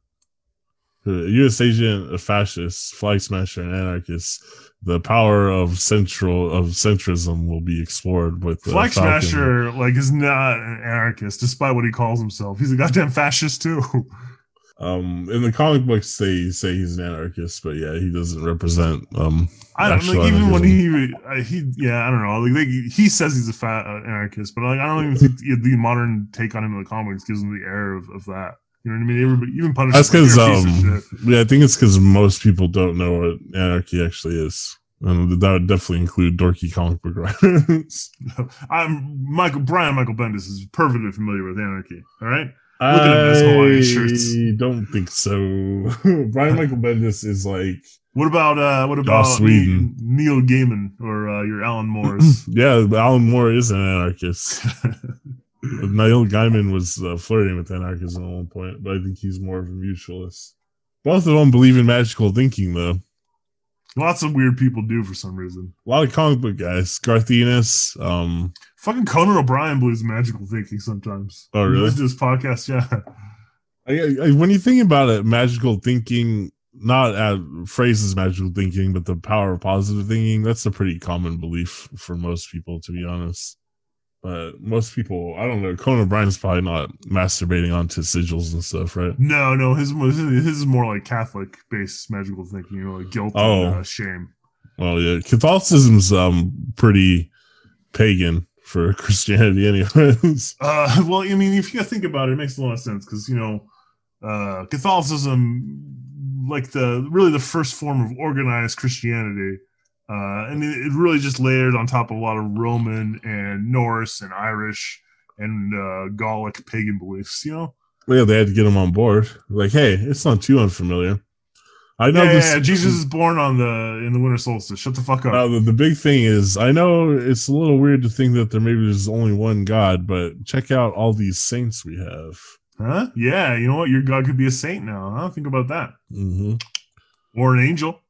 The U.S. agent, a fascist, Flag Smasher, and Anarchist. The power of central of centrism will be explored with Flag Falcon. Smasher like is not an anarchist, despite what he calls himself. He's a goddamn fascist too. Um, in the comic books, they say he's an anarchist, but yeah, he doesn't represent um I don't like even when he uh, he yeah I don't know like they, he says he's a fat uh, anarchist, but like I don't even think the, the modern take on him in the comics gives him the air of, of that. You know what I mean? Everybody, even Punisher. That's because you're a piece of um yeah, I think it's because most people don't know what anarchy actually is. And that would definitely include dorky comic book [LAUGHS] writers. [LAUGHS] I'm Michael Brian Michael Bendis is perfectly familiar with anarchy. All right, Look at him in his Hawaiian shirts. I don't think so. [LAUGHS] Brian Michael Bendis is like what about uh what about Whedon. Neil Gaiman or uh, your Alan Moore's? yeah, Alan Moore is an anarchist. [LAUGHS] Neil Gaiman was uh, flirting with anarchism at one point, but I think he's more of a mutualist. Both of them believe in magical thinking, though. Lots of weird people do for some reason. A lot of comic book guys, Garth Ennis, um, Fucking Conan O'Brien believes in magical thinking sometimes. Oh, really? listen to his podcast, yeah. I, I, when you think about it, magical thinking, not at phrases magical thinking, but the power of positive thinking, that's a pretty common belief for most people, to be honest. But most people, I don't know, Conan O'Brien's probably not masturbating onto sigils and stuff, right? No, no, his his is more like Catholic based magical thinking, you know, like guilt Oh. and uh, shame. Well, yeah, Catholicism's um pretty pagan for [LAUGHS] Christianity, anyways. [LAUGHS] Uh, well, I mean, if you think about it, it makes a lot of sense because you know, uh, Catholicism, like the really the first form of organized Christianity, uh, and it, it really just layered on top of a lot of Roman and Norse and Irish and uh, Gallic pagan beliefs. You know, yeah, they had to get them on board. Like, hey, it's not too unfamiliar. I know yeah, this. yeah, Jesus is born on the in the winter solstice. Shut the fuck up. Now, the, the big thing is, I know it's a little weird to think that there maybe there's only one God, but check out all these saints we have. Huh? Yeah, you know what? Your God could be a saint now. Huh? Think about that. hmm Or an angel.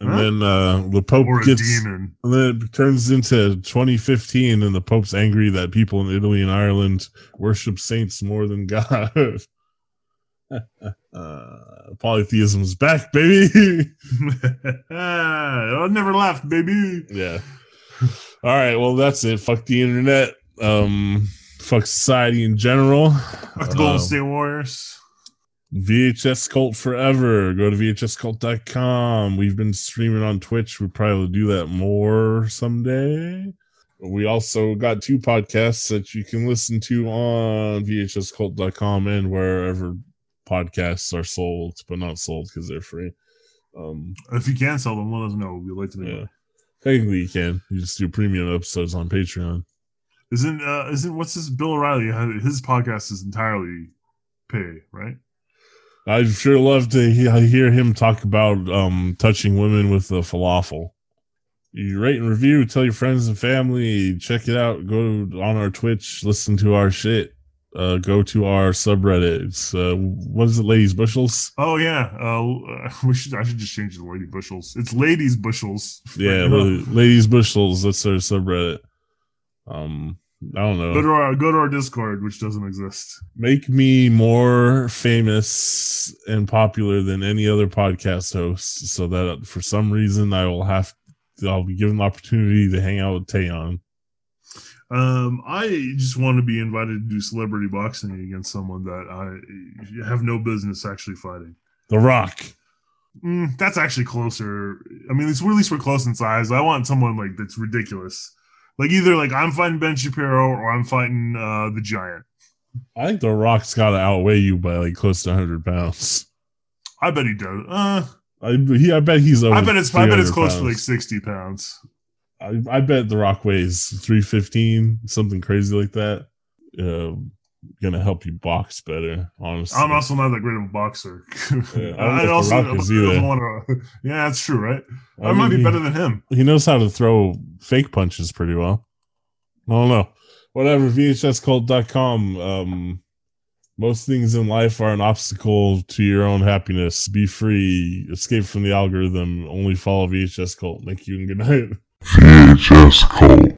And Huh? then uh, the Pope gets, demon. and then it turns into 2015, and the Pope's angry that people in Italy and Ireland worship saints more than God. [LAUGHS] uh, polytheism's back, baby. [LAUGHS] I never left, baby. yeah. All right. Well, that's it. Fuck the internet. Um, fuck society in general. Fuck the Golden Uh, State Warriors. VHS Cult forever. Go to VHSCult.com. We've been streaming on Twitch. We'll probably do that more someday. We also got two podcasts that you can listen to on VHSCult.com and wherever podcasts are sold, but not sold because they're free. Um, If you can sell them, let us know. We'd like to know. yeah. Technically, you can. You just do premium episodes on Patreon. Isn't uh isn't what's this Bill O'Reilly? His podcast is entirely pay, right? I'd sure love to hear him talk about um, touching women with the falafel. You rate and review, tell your friends and family, check it out. Go on our Twitch, listen to our shit. Uh, go to our subreddit. It's uh, what is it, ladies bushels? Oh yeah. Uh, [LAUGHS] we should. I should just change it to lady bushels. It's ladies bushels. [LAUGHS] Yeah, ladies bushels. That's our subreddit. Um, I don't know. Go to our go to our Discord, which doesn't exist. make me more famous and popular than any other podcast host so that for some reason I will have I'll be given the opportunity to hang out with Taeyeon. Um, I just want to be invited to do celebrity boxing against someone that I have no business actually fighting. The Rock. Mm, that's actually closer. I mean, it's at least we're close in size. I want someone like that's ridiculous. Like either like I'm fighting Ben Shapiro or I'm fighting uh the Giant. I think The Rock's got to outweigh you by like close to 100 pounds. I bet he does. Uh, I, he, I bet he's over I bet it's I bet it's 300 close to like sixty pounds. I, I bet The Rock weighs 315, something crazy like that. Uh, gonna help you box better, honestly. I'm also not that great of a boxer. [LAUGHS] Yeah, I don't know if I also don't wanna- [LAUGHS] yeah, that's true, right? I, I might mean, be better than him. he knows how to throw fake punches pretty well. I don't know. Whatever, VHScult.com. Um, most things in life are an obstacle to your own happiness. Be free, escape from the algorithm, only follow VHS Cult. Thank you and good night. VHS Cult.